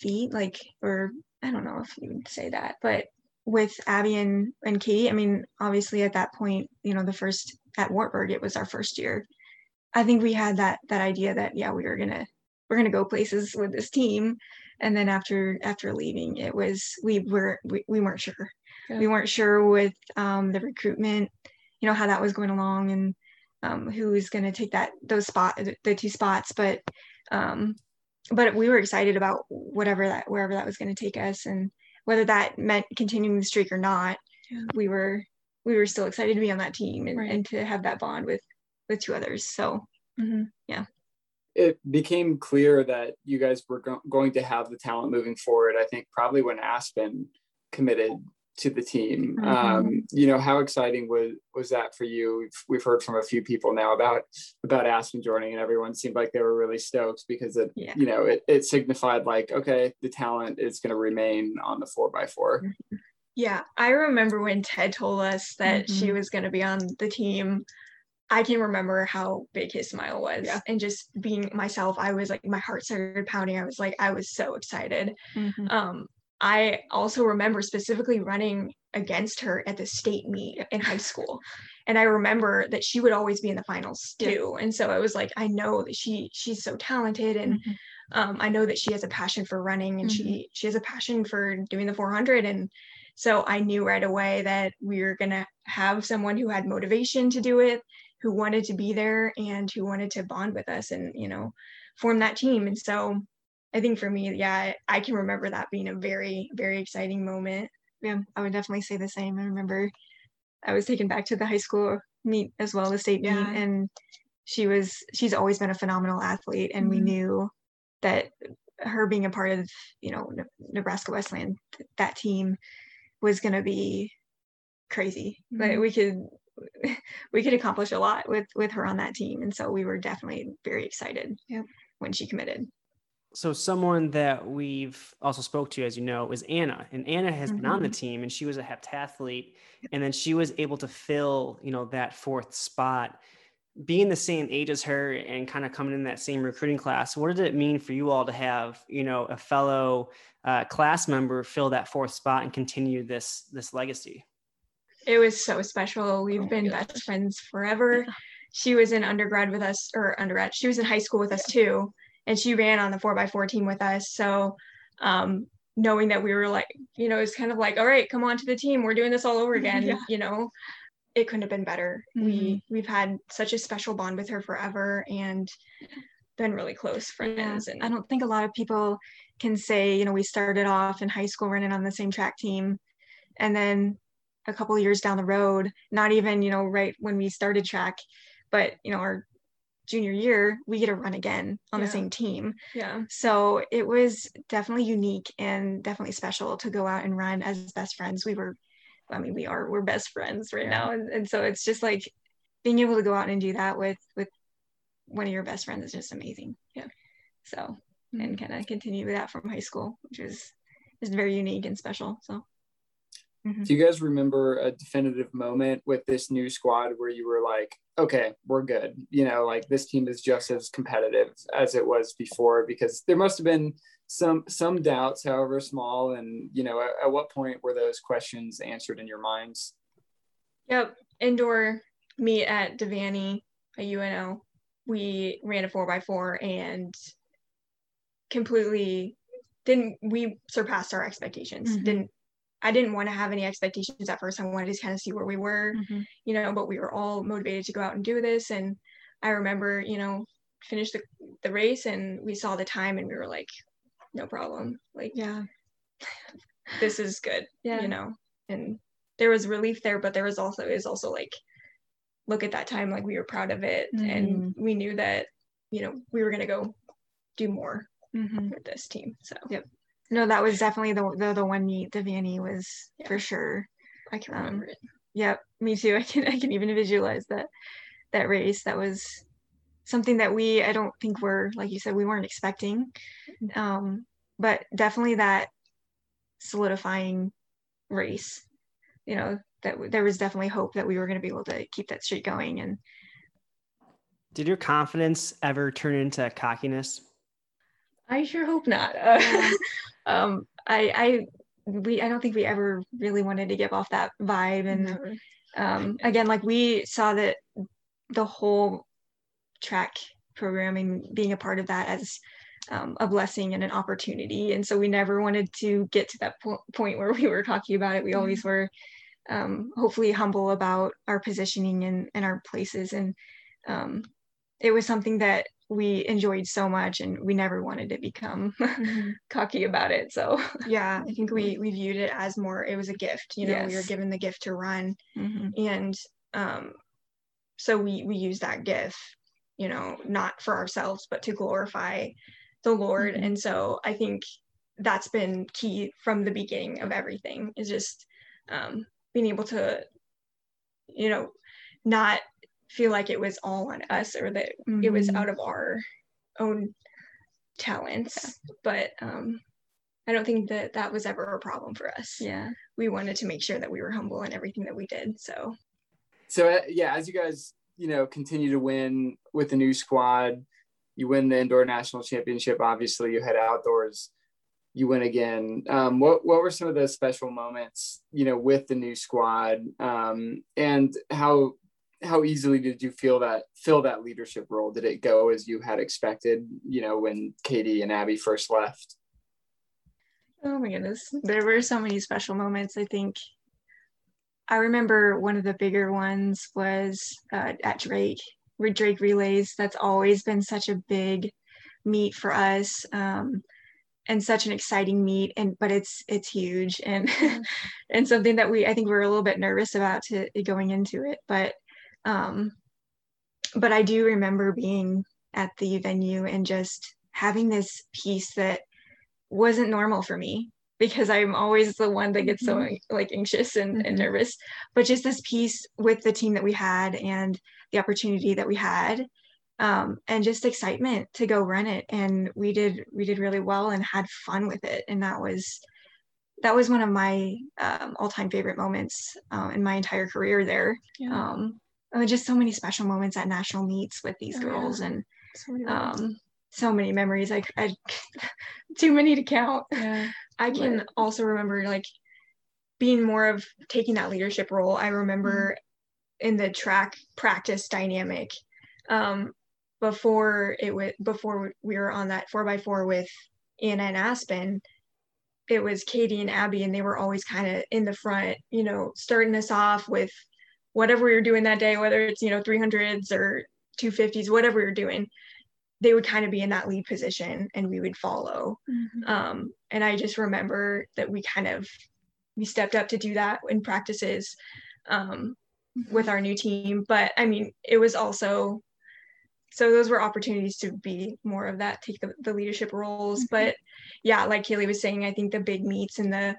feat like or i don't know if you would say that but with abby and, and katie i mean obviously at that point you know the first at wartburg it was our first year. I think we had that that idea that yeah we were gonna we're gonna go places with this team. And then after after leaving it was we were we, we weren't sure. Yeah. we weren't sure with um, the recruitment you know how that was going along and um, who's going to take that those spot the two spots. But um, but we were excited about whatever that wherever that was going to take us. And whether that meant continuing the streak or not yeah. we were we were still excited to be on that team and, right. and to have that bond with with two others so mm-hmm. yeah it became clear that you guys were go- going to have the talent moving forward i think probably when aspen committed to the team. Mm-hmm. Um, you know, how exciting was was that for you? We've, we've heard from a few people now about about Aspen joining, and everyone seemed like they were really stoked because it, yeah. you know, it, it signified like, okay, the talent is going to remain on the four by 4 mm-hmm. Yeah, I remember when Ted told us that mm-hmm. she was going to be on the team. I can remember how big his smile was, yeah. and just being myself, I was like, my heart started pounding. I was like, I was so excited. Mm-hmm. Um, I also remember specifically running against her at the state meet in high school. And I remember that she would always be in the finals too. And so I was like, I know that she she's so talented and mm-hmm. um, I know that she has a passion for running and mm-hmm. she she has a passion for doing the 400 and so I knew right away that we were going to have someone who had motivation to do it, who wanted to be there and who wanted to bond with us and, you know, form that team. And so I think for me, yeah, I can remember that being a very, very exciting moment. Yeah, I would definitely say the same. I remember I was taken back to the high school meet as well, the state yeah. meet, and she was she's always been a phenomenal athlete, and mm-hmm. we knew that her being a part of you know Nebraska Wesleyan that team was going to be crazy. Mm-hmm. But we could we could accomplish a lot with with her on that team, and so we were definitely very excited yeah. when she committed so someone that we've also spoke to as you know is anna and anna has mm-hmm. been on the mm-hmm. team and she was a heptathlete and then she was able to fill you know that fourth spot. Being the same age as her and kind of coming in that same recruiting class what did it mean for you all to have you know a fellow uh, class member fill that fourth spot and continue this this legacy? It was so special. We've oh been best friends forever. She was in undergrad with us or undergrad she was in high school with us too and she ran on the four by four team with us. So um, knowing that we were like, you know, it's kind of like, all right, come on to the team. We're doing this all over again. Yeah. You know, it couldn't have been better. Mm-hmm. We we've had such a special bond with her forever and been really close friends. Yeah. And I don't think a lot of people can say, you know, we started off in high school running on the same track team, and then a couple years down the road, not even, you know, right when we started track, but you know, our junior year we get to run again on yeah. the same team. Yeah. So it was definitely unique and definitely special to go out and run as best friends. We were i mean we are we're best friends right yeah. now. And, and so it's just like being able to go out and do that with with one of your best friends is just amazing. Yeah. So mm-hmm. and kind of continue with that from high school which is is very unique and special. So mm-hmm. do you guys remember a definitive moment with this new squad where you were like okay, we're good. You know, like this team is just as competitive as it was before because there must have been some some doubts, however small. And you know, at, at what point were those questions answered in your minds? Yep, indoor meet at Devaney at UNO. We ran a four by four and completely didn't we surpassed our expectations. Mm-hmm. Didn't I didn't want to have any expectations at first. I wanted to kind of see where we were, mm-hmm. you know, but we were all motivated to go out and do this. And I remember, you know, finished the, the race and we saw the time and we were like, no problem. Like, yeah, this is good, yeah. you know, and there was relief there, but there was also, is also like, look at that time like we were proud of it mm-hmm. and we knew that you know we were going to go do more mm-hmm. for this team so yep no that was definitely the the, the one meet the Devaney was yeah. for sure i can remember um, it yep me too i can i can even visualize that that race that was something that we i don't think we're like you said we weren't expecting mm-hmm. um but definitely that solidifying race you know that there was definitely hope that we were going to be able to keep that streak going. And did your confidence ever turn into cockiness? I sure hope not. Uh, um, I, I, we, I don't think we ever really wanted to give off that vibe. And um, again, like we saw that the whole track programming, being a part of that as um, a blessing and an opportunity. And so we never wanted to get to that po- point where we were talking about it. We always mm-hmm. were um, hopefully humble about our positioning and, and our places. And um, it was something that we enjoyed so much and we never wanted to become mm-hmm. cocky about it. So yeah, I think we, we viewed it as more, it was a gift, you know, yes. we were given the gift to run. Mm-hmm. And um, so we, we use that gift, you know, not for ourselves, but to glorify the Lord. Mm-hmm. And so I think that's been key from the beginning of everything is just um, being able to you know not feel like it was all on us or that mm-hmm. it was mm-hmm. out of our own talents but um i don't think that that was ever a problem for us yeah we wanted to make sure that we were humble in everything that we did so so uh, yeah as you guys you know continue to win with the new squad you win the indoor national championship obviously you head outdoors you win again. Um, what what were some of those special moments, you know, with the new squad, um, and how how easily did you feel that fill that leadership role? Did it go as you had expected? You know, when Katie and Abby first left. Oh my goodness, there were so many special moments. I think I remember one of the bigger ones was uh, at Drake, Drake Relays. That's always been such a big meet for us. Um, and such an exciting meet and but it's it's huge and and something that we i think we are a little bit nervous about to going into it but um but i do remember being at the venue and just having this peace that wasn't normal for me because i'm always the one that gets so mm-hmm. like anxious and, mm-hmm. and nervous but just this peace with the team that we had and the opportunity that we had um, and just excitement to go run it. And we did we did really well and had fun with it. And that was that was one of my um, all time favorite moments uh, in my entire career there. Yeah. Um, just so many special moments at national meets with these oh, girls yeah. and so many, um, so many memories. I, I too many to count. Yeah. I can also remember like being more of taking that leadership role. I remember mm-hmm. in the track practice dynamic um, before it was before we were on that four by four with Anna and Aspen, it was Katie and Abby, and they were always kind of in the front, you know, starting us off with whatever we were doing that day, whether it's you know 300s or 250s, whatever we were doing, they would kind of be in that lead position, and we would follow. Mm-hmm. Um, and I just remember that we kind of we stepped up to do that in practices um, with our new team, but I mean, it was also so those were opportunities to be more of that take the, the leadership roles mm-hmm. but yeah like kaylee was saying i think the big meets and the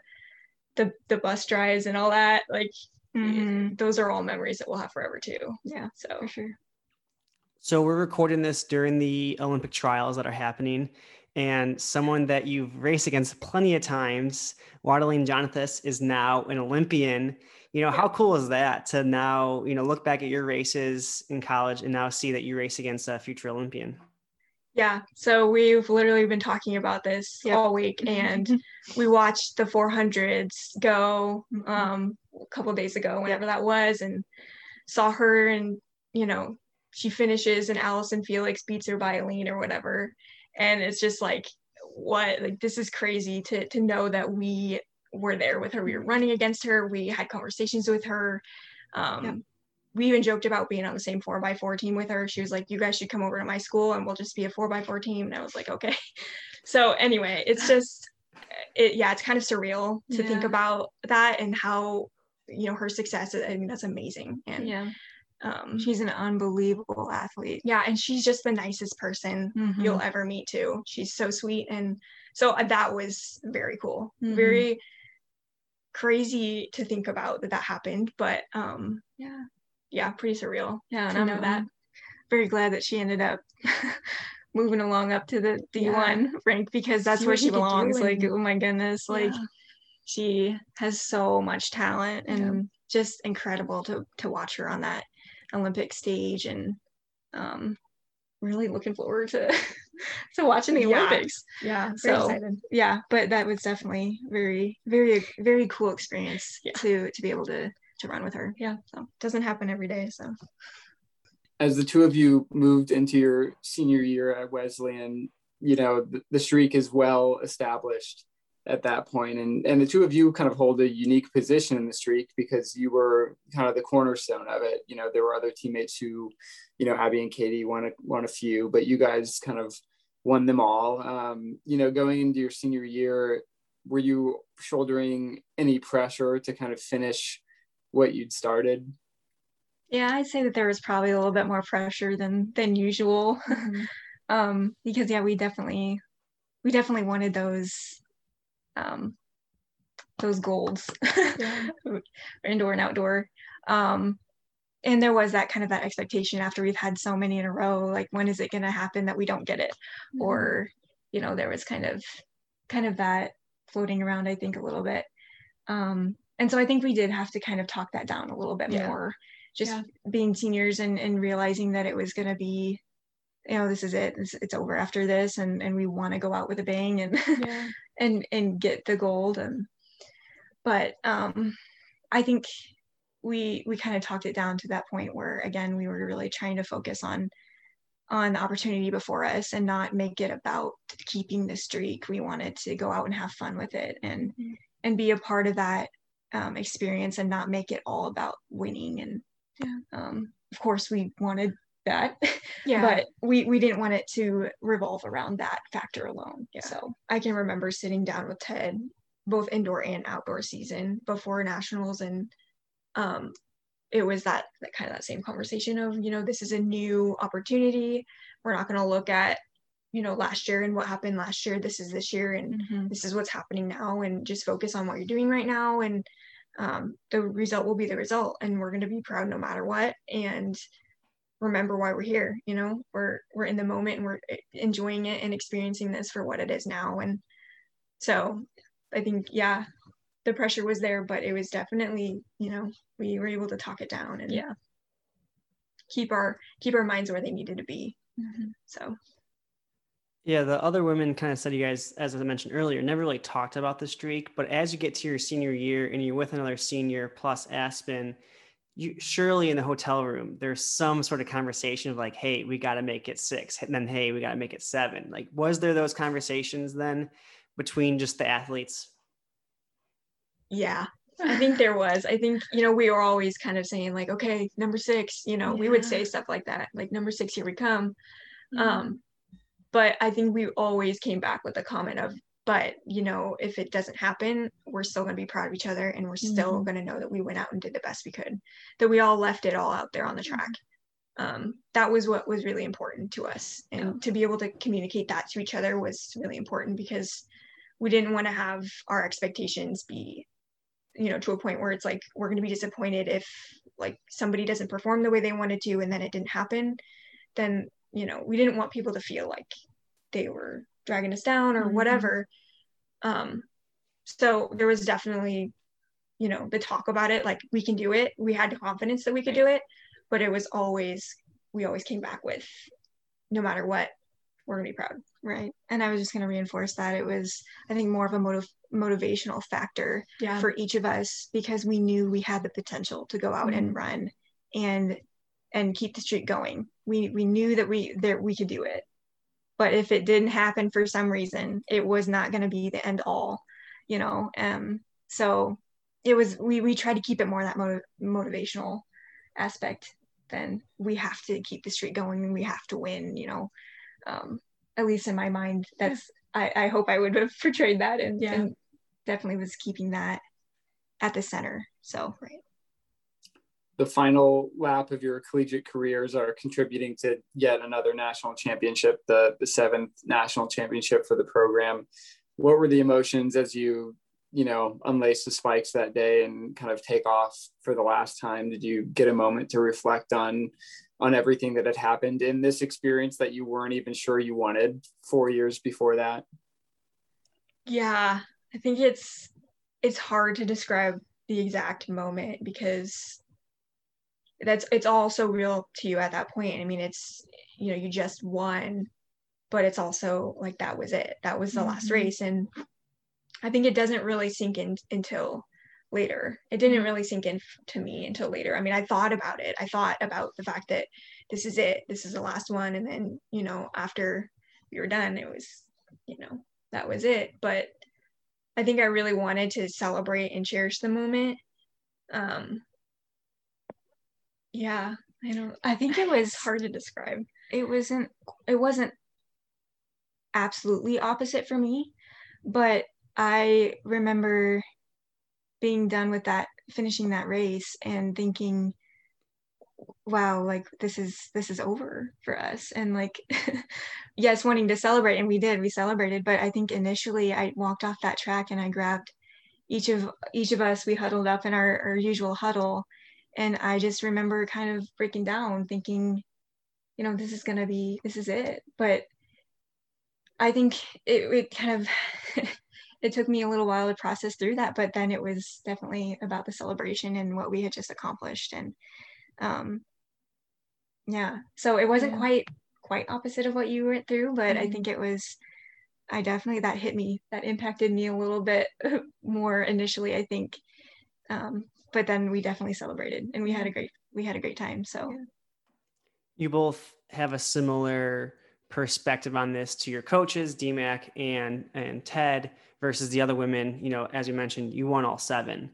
the, the bus drives and all that like mm-hmm. those are all memories that we'll have forever too yeah so for sure so we're recording this during the olympic trials that are happening and someone that you've raced against plenty of times Wadeline Jonathas is now an olympian you know, how cool is that to now, you know, look back at your races in college and now see that you race against a future Olympian? Yeah. So we've literally been talking about this yep. all week and we watched the 400s go mm-hmm. um, a couple days ago, whenever that was, and saw her and, you know, she finishes and Allyson Felix beats her by a lean or whatever. And it's just like, what like this is crazy to to know that we were there with her. We were running against her. We had conversations with her. Um, yeah. We even joked about being on the same four by four team with her. She was like, "You guys should come over to my school, and we'll just be a four by four team." And I was like, "Okay." So anyway, it's just, it yeah, it's kind of surreal to yeah. think about that and how you know her success. I mean, that's amazing. And yeah. Um, she's an unbelievable athlete. Yeah, and she's just the nicest person mm-hmm. you'll ever meet too. She's so sweet, and so uh, that was very cool. Mm-hmm. Very crazy to think about that that happened, but um, yeah, yeah, pretty surreal. Yeah, and I know that. Very glad that she ended up moving along up to the D1 yeah. rank because that's See where she belongs. Like, oh my goodness, like yeah. She has so much talent and yeah. just incredible to to watch her on that Olympic stage and um really looking forward to to watching the Olympics. Yeah. So excited. yeah, but that was definitely very, very, very cool experience to to be able to to run with her. Yeah. So doesn't happen every day. So as the two of you moved into your senior year at Wesleyan, you know, the, the streak is well established at that point and and the two of you kind of hold a unique position in the streak because you were kind of the cornerstone of it you know there were other teammates who you know abby and katie won a, won a few but you guys kind of won them all um, you know going into your senior year were you shouldering any pressure to kind of finish what you'd started yeah, I'd say that there was probably a little bit more pressure than than usual. Mm-hmm. um, because yeah, we definitely we definitely wanted those um those goals yeah. indoor and outdoor. Um and there was that kind of that expectation after we've had so many in a row, like when is it gonna happen that we don't get it? Mm-hmm. Or, you know, there was kind of kind of that floating around, I think, a little bit. Um, and so I think we did have to kind of talk that down a little bit yeah. more just yeah. being seniors and, and realizing that it was going to be you know this is it it's, it's, over after this and and we want to go out with a bang and yeah. and and get the gold and but um i think we we kind of talked it down to that point where again we were really trying to focus on on the opportunity before us and not make it about keeping the streak we wanted to go out and have fun with it and mm-hmm. and be a part of that um, experience and not make it all about winning and yeah. Um, of course, we wanted that, yeah. but we we didn't want it to revolve around that factor alone. Yeah. So I can remember sitting down with Ted, both indoor and outdoor season before nationals, and um, it was that, that kind of that same conversation of you know this is a new opportunity. We're not going to look at you know last year and what happened last year. This is this year, and mm-hmm. this is what's happening now, and just focus on what you're doing right now and um, the result will be the result and we're going to be proud no matter what and remember why we're here you know we're we're in the moment and we're enjoying it and experiencing this for what it is now and so i think yeah the pressure was there but it was definitely you know we were able to talk it down and yeah keep our keep our minds where they needed to be mm-hmm. so yeah, the other women kind of said you guys, as I mentioned earlier, never really talked about the streak. But as you get to your senior year and you're with another senior plus Aspen, you surely in the hotel room there's some sort of conversation of like, hey, we got to make it six, and then hey, we got to make it seven. Like, was there those conversations then between just the athletes? Yeah, I think there was. I think, you know, we were always kind of saying, like, okay, number six, you know, yeah. we would say stuff like that, like, number six, here we come. Mm-hmm. Um, but I think we always came back with a comment of, but you know, if it doesn't happen, we're still going to be proud of each other and we're still mm-hmm. going to know that we went out and did the best we could, that we all left it all out there on the track. Mm-hmm. Um, that was what was really important to us. And yeah. to be able to communicate that to each other was really important because we didn't want to have our expectations be, you know, to a point where it's like we're going to be disappointed if like somebody doesn't perform the way they wanted to and then it didn't happen then you know we didn't want people to feel like they were dragging us down or mm-hmm. whatever um so there was definitely you know the talk about it like we can do it we had confidence that we could do it but it was always we always came back with no matter what we're gonna be proud right and i was just gonna reinforce that it was i think more of a motiv- motivational factor yeah. for each of us because we knew we had the potential to go out mm-hmm. and run and and keep the streak going. We we knew that we that we could do it. But if it didn't happen for some reason, it was not going to be the end all, you know. Um so it was we we tried to keep it more that motiv- motivational aspect than we have to keep the streak going and we have to win, you know. Um at least in my mind that's I, I hope I would have portrayed that and, yeah. and definitely was keeping that at the center. So right the final lap of your collegiate careers are contributing to yet another national championship, the, the seventh national championship for the program. What were the emotions as you, you know, unlace the spikes that day and kind of take off for the last time? Did you get a moment to reflect on on everything that had happened in this experience that you weren't even sure you wanted four years before that? Yeah, I think it's it's hard to describe the exact moment because that's it's all so real to you at that point. I mean, it's you know, you just won, but it's also like that was it. That was the mm-hmm. last race. And I think it doesn't really sink in until later. It didn't mm-hmm. really sink in to me until later. I mean, I thought about it. I thought about the fact that this is it. This is the last one. And then, you know, after we were done, it was, you know, that was it. But I think I really wanted to celebrate and cherish the moment. Um, yeah, I don't. I think it was hard to describe. It wasn't. It wasn't absolutely opposite for me, but I remember being done with that, finishing that race, and thinking, wow like this is this is over for us and like yes wanting to celebrate and we did we celebrated but i think initially i walked off that track and i grabbed each of each of us we huddled up in our, our usual huddle and i just remember kind of breaking down thinking you know this is going to be this is it. But i think it, it kind of it took me a little while to process through that but then it was definitely about the celebration and what we had just accomplished. And um yeah. So it wasn't yeah. quite quite opposite of what you went through but mm-hmm. i think it was i definitely that hit me. That impacted me a little bit more initially i think. Um but then we definitely celebrated and we had a great we had a great time so you both have a similar perspective on this to your coaches dmac and and ted versus the other women you know as you mentioned you won all seven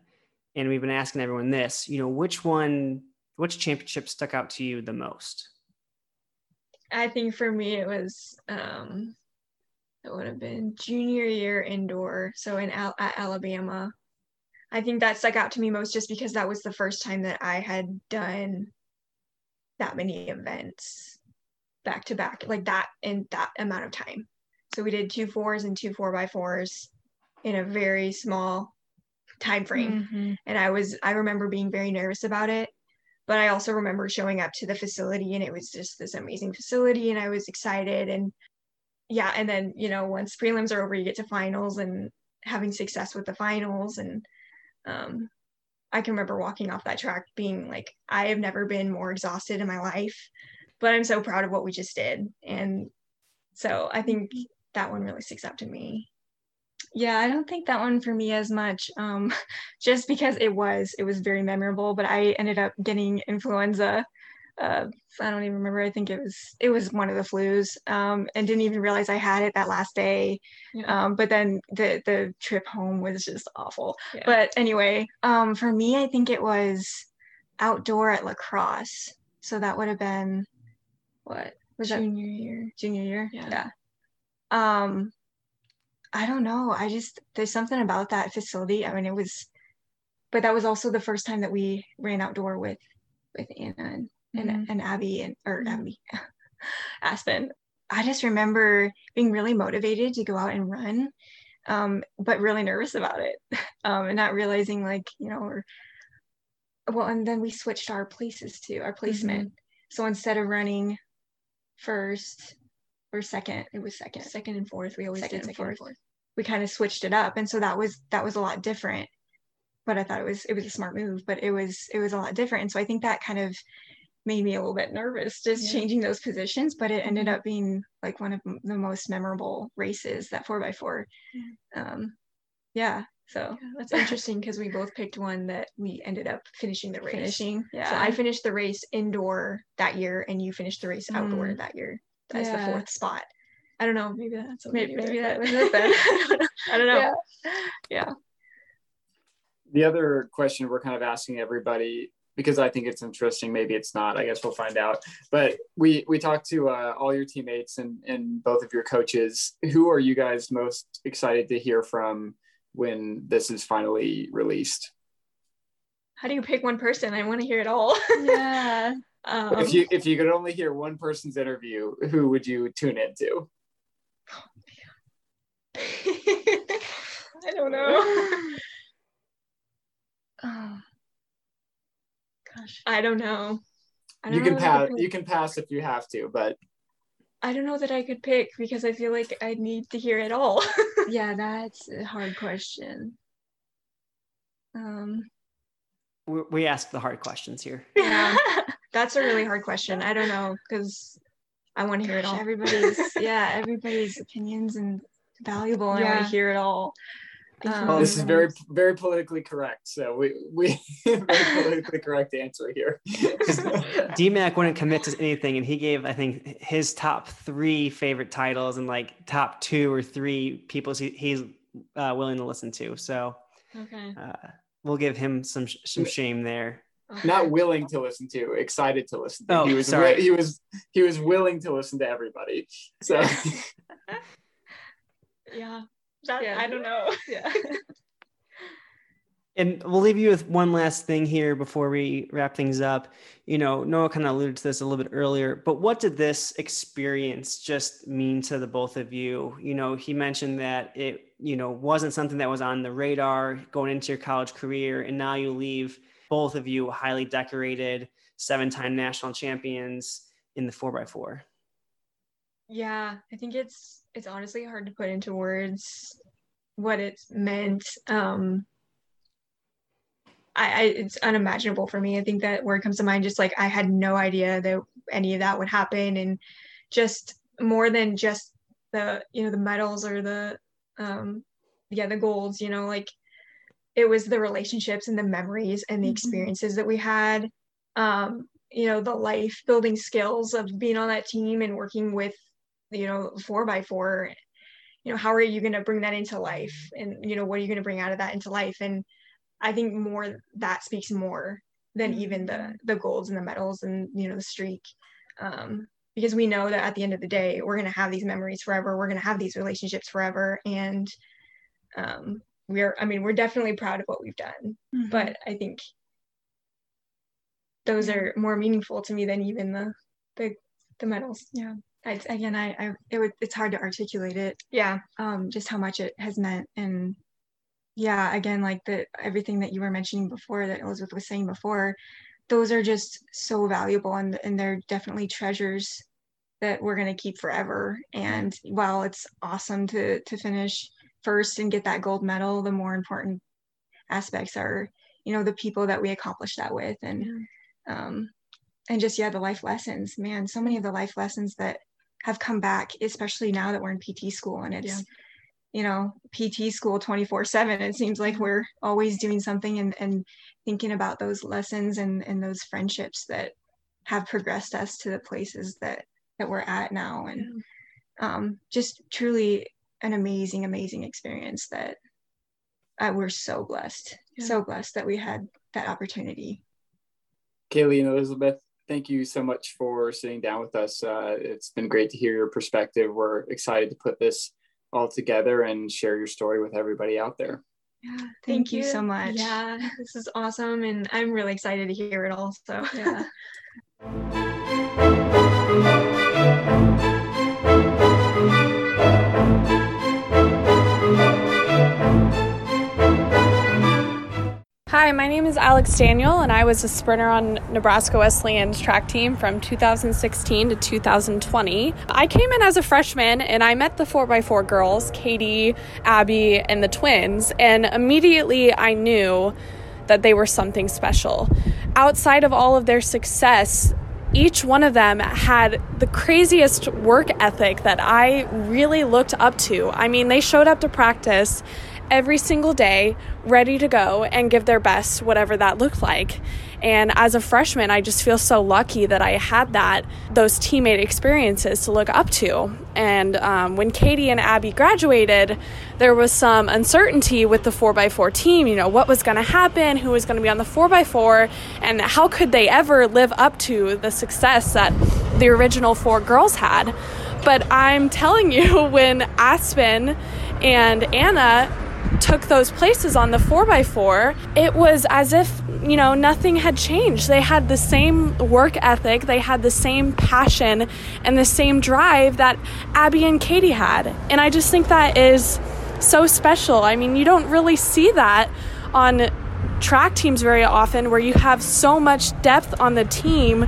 and we've been asking everyone this you know which one which championship stuck out to you the most? I think for me it was um it would have been junior year indoor, so in Al- at Alabama. I think that stuck out to me most just because that was the first time that I had done that many events back to back, like that in that amount of time. So we did two fours and two four by fours in a very small time frame. Mm-hmm. And I was I remember being very nervous about it but I also remember showing up to the facility and it was just this amazing facility and I was excited and yeah and then you know once prelims are over you get to finals and having success with the finals and um, I can remember walking off that track being like I have never been more exhausted in my life but I'm so proud of what we just did and so I think that one really sticks out to me yeah, I don't think that one for me as much, um, just because it was it was very memorable. But I ended up getting influenza. Uh, I don't even remember. I think it was it was one of the flus, um, and didn't even realize I had it that last day. Yeah. Um, but then the the trip home was just awful. Yeah. But anyway, um, for me, I think it was outdoor at La Crosse. So that would have been what was junior that? year? Junior year, yeah. yeah. Um, I don't know. I just there's something about that facility. I mean, it was, but that was also the first time that we ran outdoor with with Anna and mm-hmm. and, and, Abby and or mm-hmm. Abby Aspen. I just remember being really motivated to go out and run, um, but really nervous about it, um, and not realizing like you know, or well, and then we switched our places to our placement. Mm-hmm. So instead of running first or second. It was second. Second and fourth. We always second did second and fourth. We kind of switched it up, and so that was that was a lot different. But I thought it was it was a smart move. But it was it was a lot different, and so I think that kind of made me a little bit nervous just yeah. changing those positions. But it ended mm-hmm. up being like one of the most memorable races that four by four. Um, yeah. So yeah, that's interesting because we both picked one that we ended up finishing the race. Finishing, yeah. So I finished the race indoor that year, and you finished the race outdoor mm. that year as yeah. the fourth spot. I don't know. Maybe that's maybe, maybe that was it then. I don't know. Yeah. yeah. The other question we're kind of asking everybody because I think it's interesting. Maybe it's not. I guess we'll find out. But we we talked to uh, all your teammates and and both of your coaches. Who are you guys most excited to hear from when this is finally released? how do you pick one person? I want to hear it all. yeah. Um, if you if you could only hear one person's interview, who would you tune into? I don't know. gosh, I don't know. I don't you can pass. You can pass if you have to, but I don't know that I could pick because I feel like I need to hear it all. yeah, that's a hard question. Um, we, we ask the hard questions here. Yeah, that's a really hard question. I don't know because I want to hear it all. Everybody's yeah, everybody's opinions and valuable, and yeah. I want to hear it all. Um, this is very very politically correct. So we we very politically correct answer here. DMAC wouldn't commit to anything, and he gave I think his top three favorite titles and like top two or three people he, he's uh, willing to listen to. So okay, uh, we'll give him some some shame there. Not willing to listen to, excited to listen to. Oh, he was sorry. he was he was willing to listen to everybody. So yeah that, yeah. I don't know. Yeah. and we'll leave you with one last thing here before we wrap things up. You know, Noah kind of alluded to this a little bit earlier, but what did this experience just mean to the both of you? You know, he mentioned that it, you know, wasn't something that was on the radar going into your college career, and now you leave both of you highly decorated, seven-time national champions in the four by four. Yeah, I think it's it's honestly hard to put into words what it's meant. Um, I, I, it's unimaginable for me. I think that word comes to mind just like I had no idea that any of that would happen, and just more than just the you know the medals or the um, yeah the golds. You know, like it was the relationships and the memories and the mm-hmm. experiences that we had. Um, you know, the life building skills of being on that team and working with you know four by four you know how are you going to bring that into life? And you know what are you going to bring out of that into life? And i think more that speaks more than even the the golds and the medals and you know the streak. Um, because we know that at the end of the day we're going to have these memories forever. We're going to have these relationships forever. And um, we're i mean we're definitely proud of what we've done. Mm-hmm. but i think those are more meaningful to me than even the the, the medals. Yeah I, again, I, I it would, it's hard to articulate it. Yeah. Um, just how much it has meant. And yeah, again, like the, everything that you were mentioning before that Elizabeth was saying before, those are just so valuable and, and they're definitely treasures that we're going to keep forever. And while it's awesome to, to finish first and get that gold medal, the more important aspects are, you know, the people that we accomplish that with. And, um, and just, yeah, the life lessons, man, so many of the life lessons that have come back, especially now that we're in PT school and it's, yeah. you know, PT school 24 seven. It seems like we're always doing something and, and thinking about those lessons and, and those friendships that have progressed us to the places that, that we're at now. And um, just truly an amazing, amazing experience that uh, we're so blessed, yeah. so blessed that we had that opportunity. Kaylee and Elizabeth, thank you so much for sitting down with us. Uh, it's been great to hear your perspective. We're excited to put this all together and share your story with everybody out there. Yeah, thank, thank you. you. so much. Yeah, this is awesome. And I'm really excited to hear it all. So, yeah. Hi, my name is Alex Daniel, and I was a sprinter on Nebraska Wesleyan's track team from 2016 to 2020. I came in as a freshman and I met the 4x4 girls, Katie, Abby, and the twins, and immediately I knew that they were something special. Outside of all of their success, each one of them had the craziest work ethic that I really looked up to. I mean, they showed up to practice every single day, ready to go and give their best, whatever that looked like. And as a freshman, I just feel so lucky that I had that, those teammate experiences to look up to. And um, when Katie and Abby graduated, there was some uncertainty with the 4x4 team. You know, what was going to happen, who was going to be on the 4x4, and how could they ever live up to the success that the original four girls had. But I'm telling you, when Aspen and Anna took those places on the 4x4, it was as if, you know, nothing had changed. They had the same work ethic, they had the same passion and the same drive that Abby and Katie had. And I just think that is so special. I mean, you don't really see that on track teams very often where you have so much depth on the team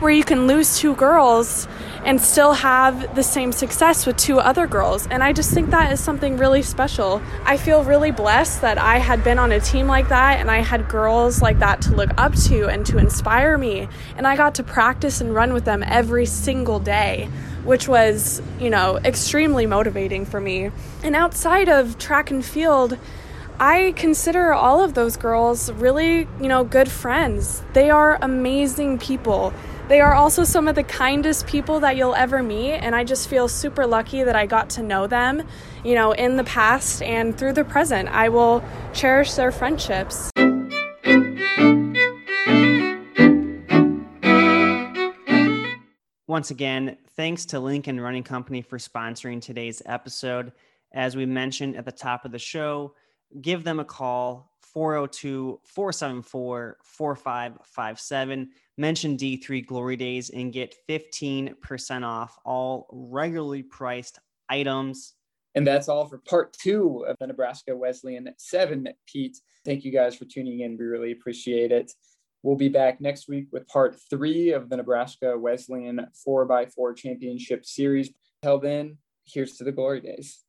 where you can lose two girls and still have the same success with two other girls. And I just think that is something really special. I feel really blessed that I had been on a team like that and I had girls like that to look up to and to inspire me. And I got to practice and run with them every single day which was, you know, extremely motivating for me. And outside of track and field, I consider all of those girls really, you know, good friends. They are amazing people. They are also some of the kindest people that you'll ever meet, and I just feel super lucky that I got to know them, you know, in the past and through the present. I will cherish their friendships. Once again, thanks to Lincoln Running Company for sponsoring today's episode. As we mentioned at the top of the show, give them a call 402 474 4557. Mention D3 Glory Days and get 15% off all regularly priced items. And that's all for part two of the Nebraska Wesleyan 7, Peat. Thank you guys for tuning in. We really appreciate it. We'll be back next week with part three of the Nebraska Wesleyan 4x4 Championship Series. Till then, here's to the glory days.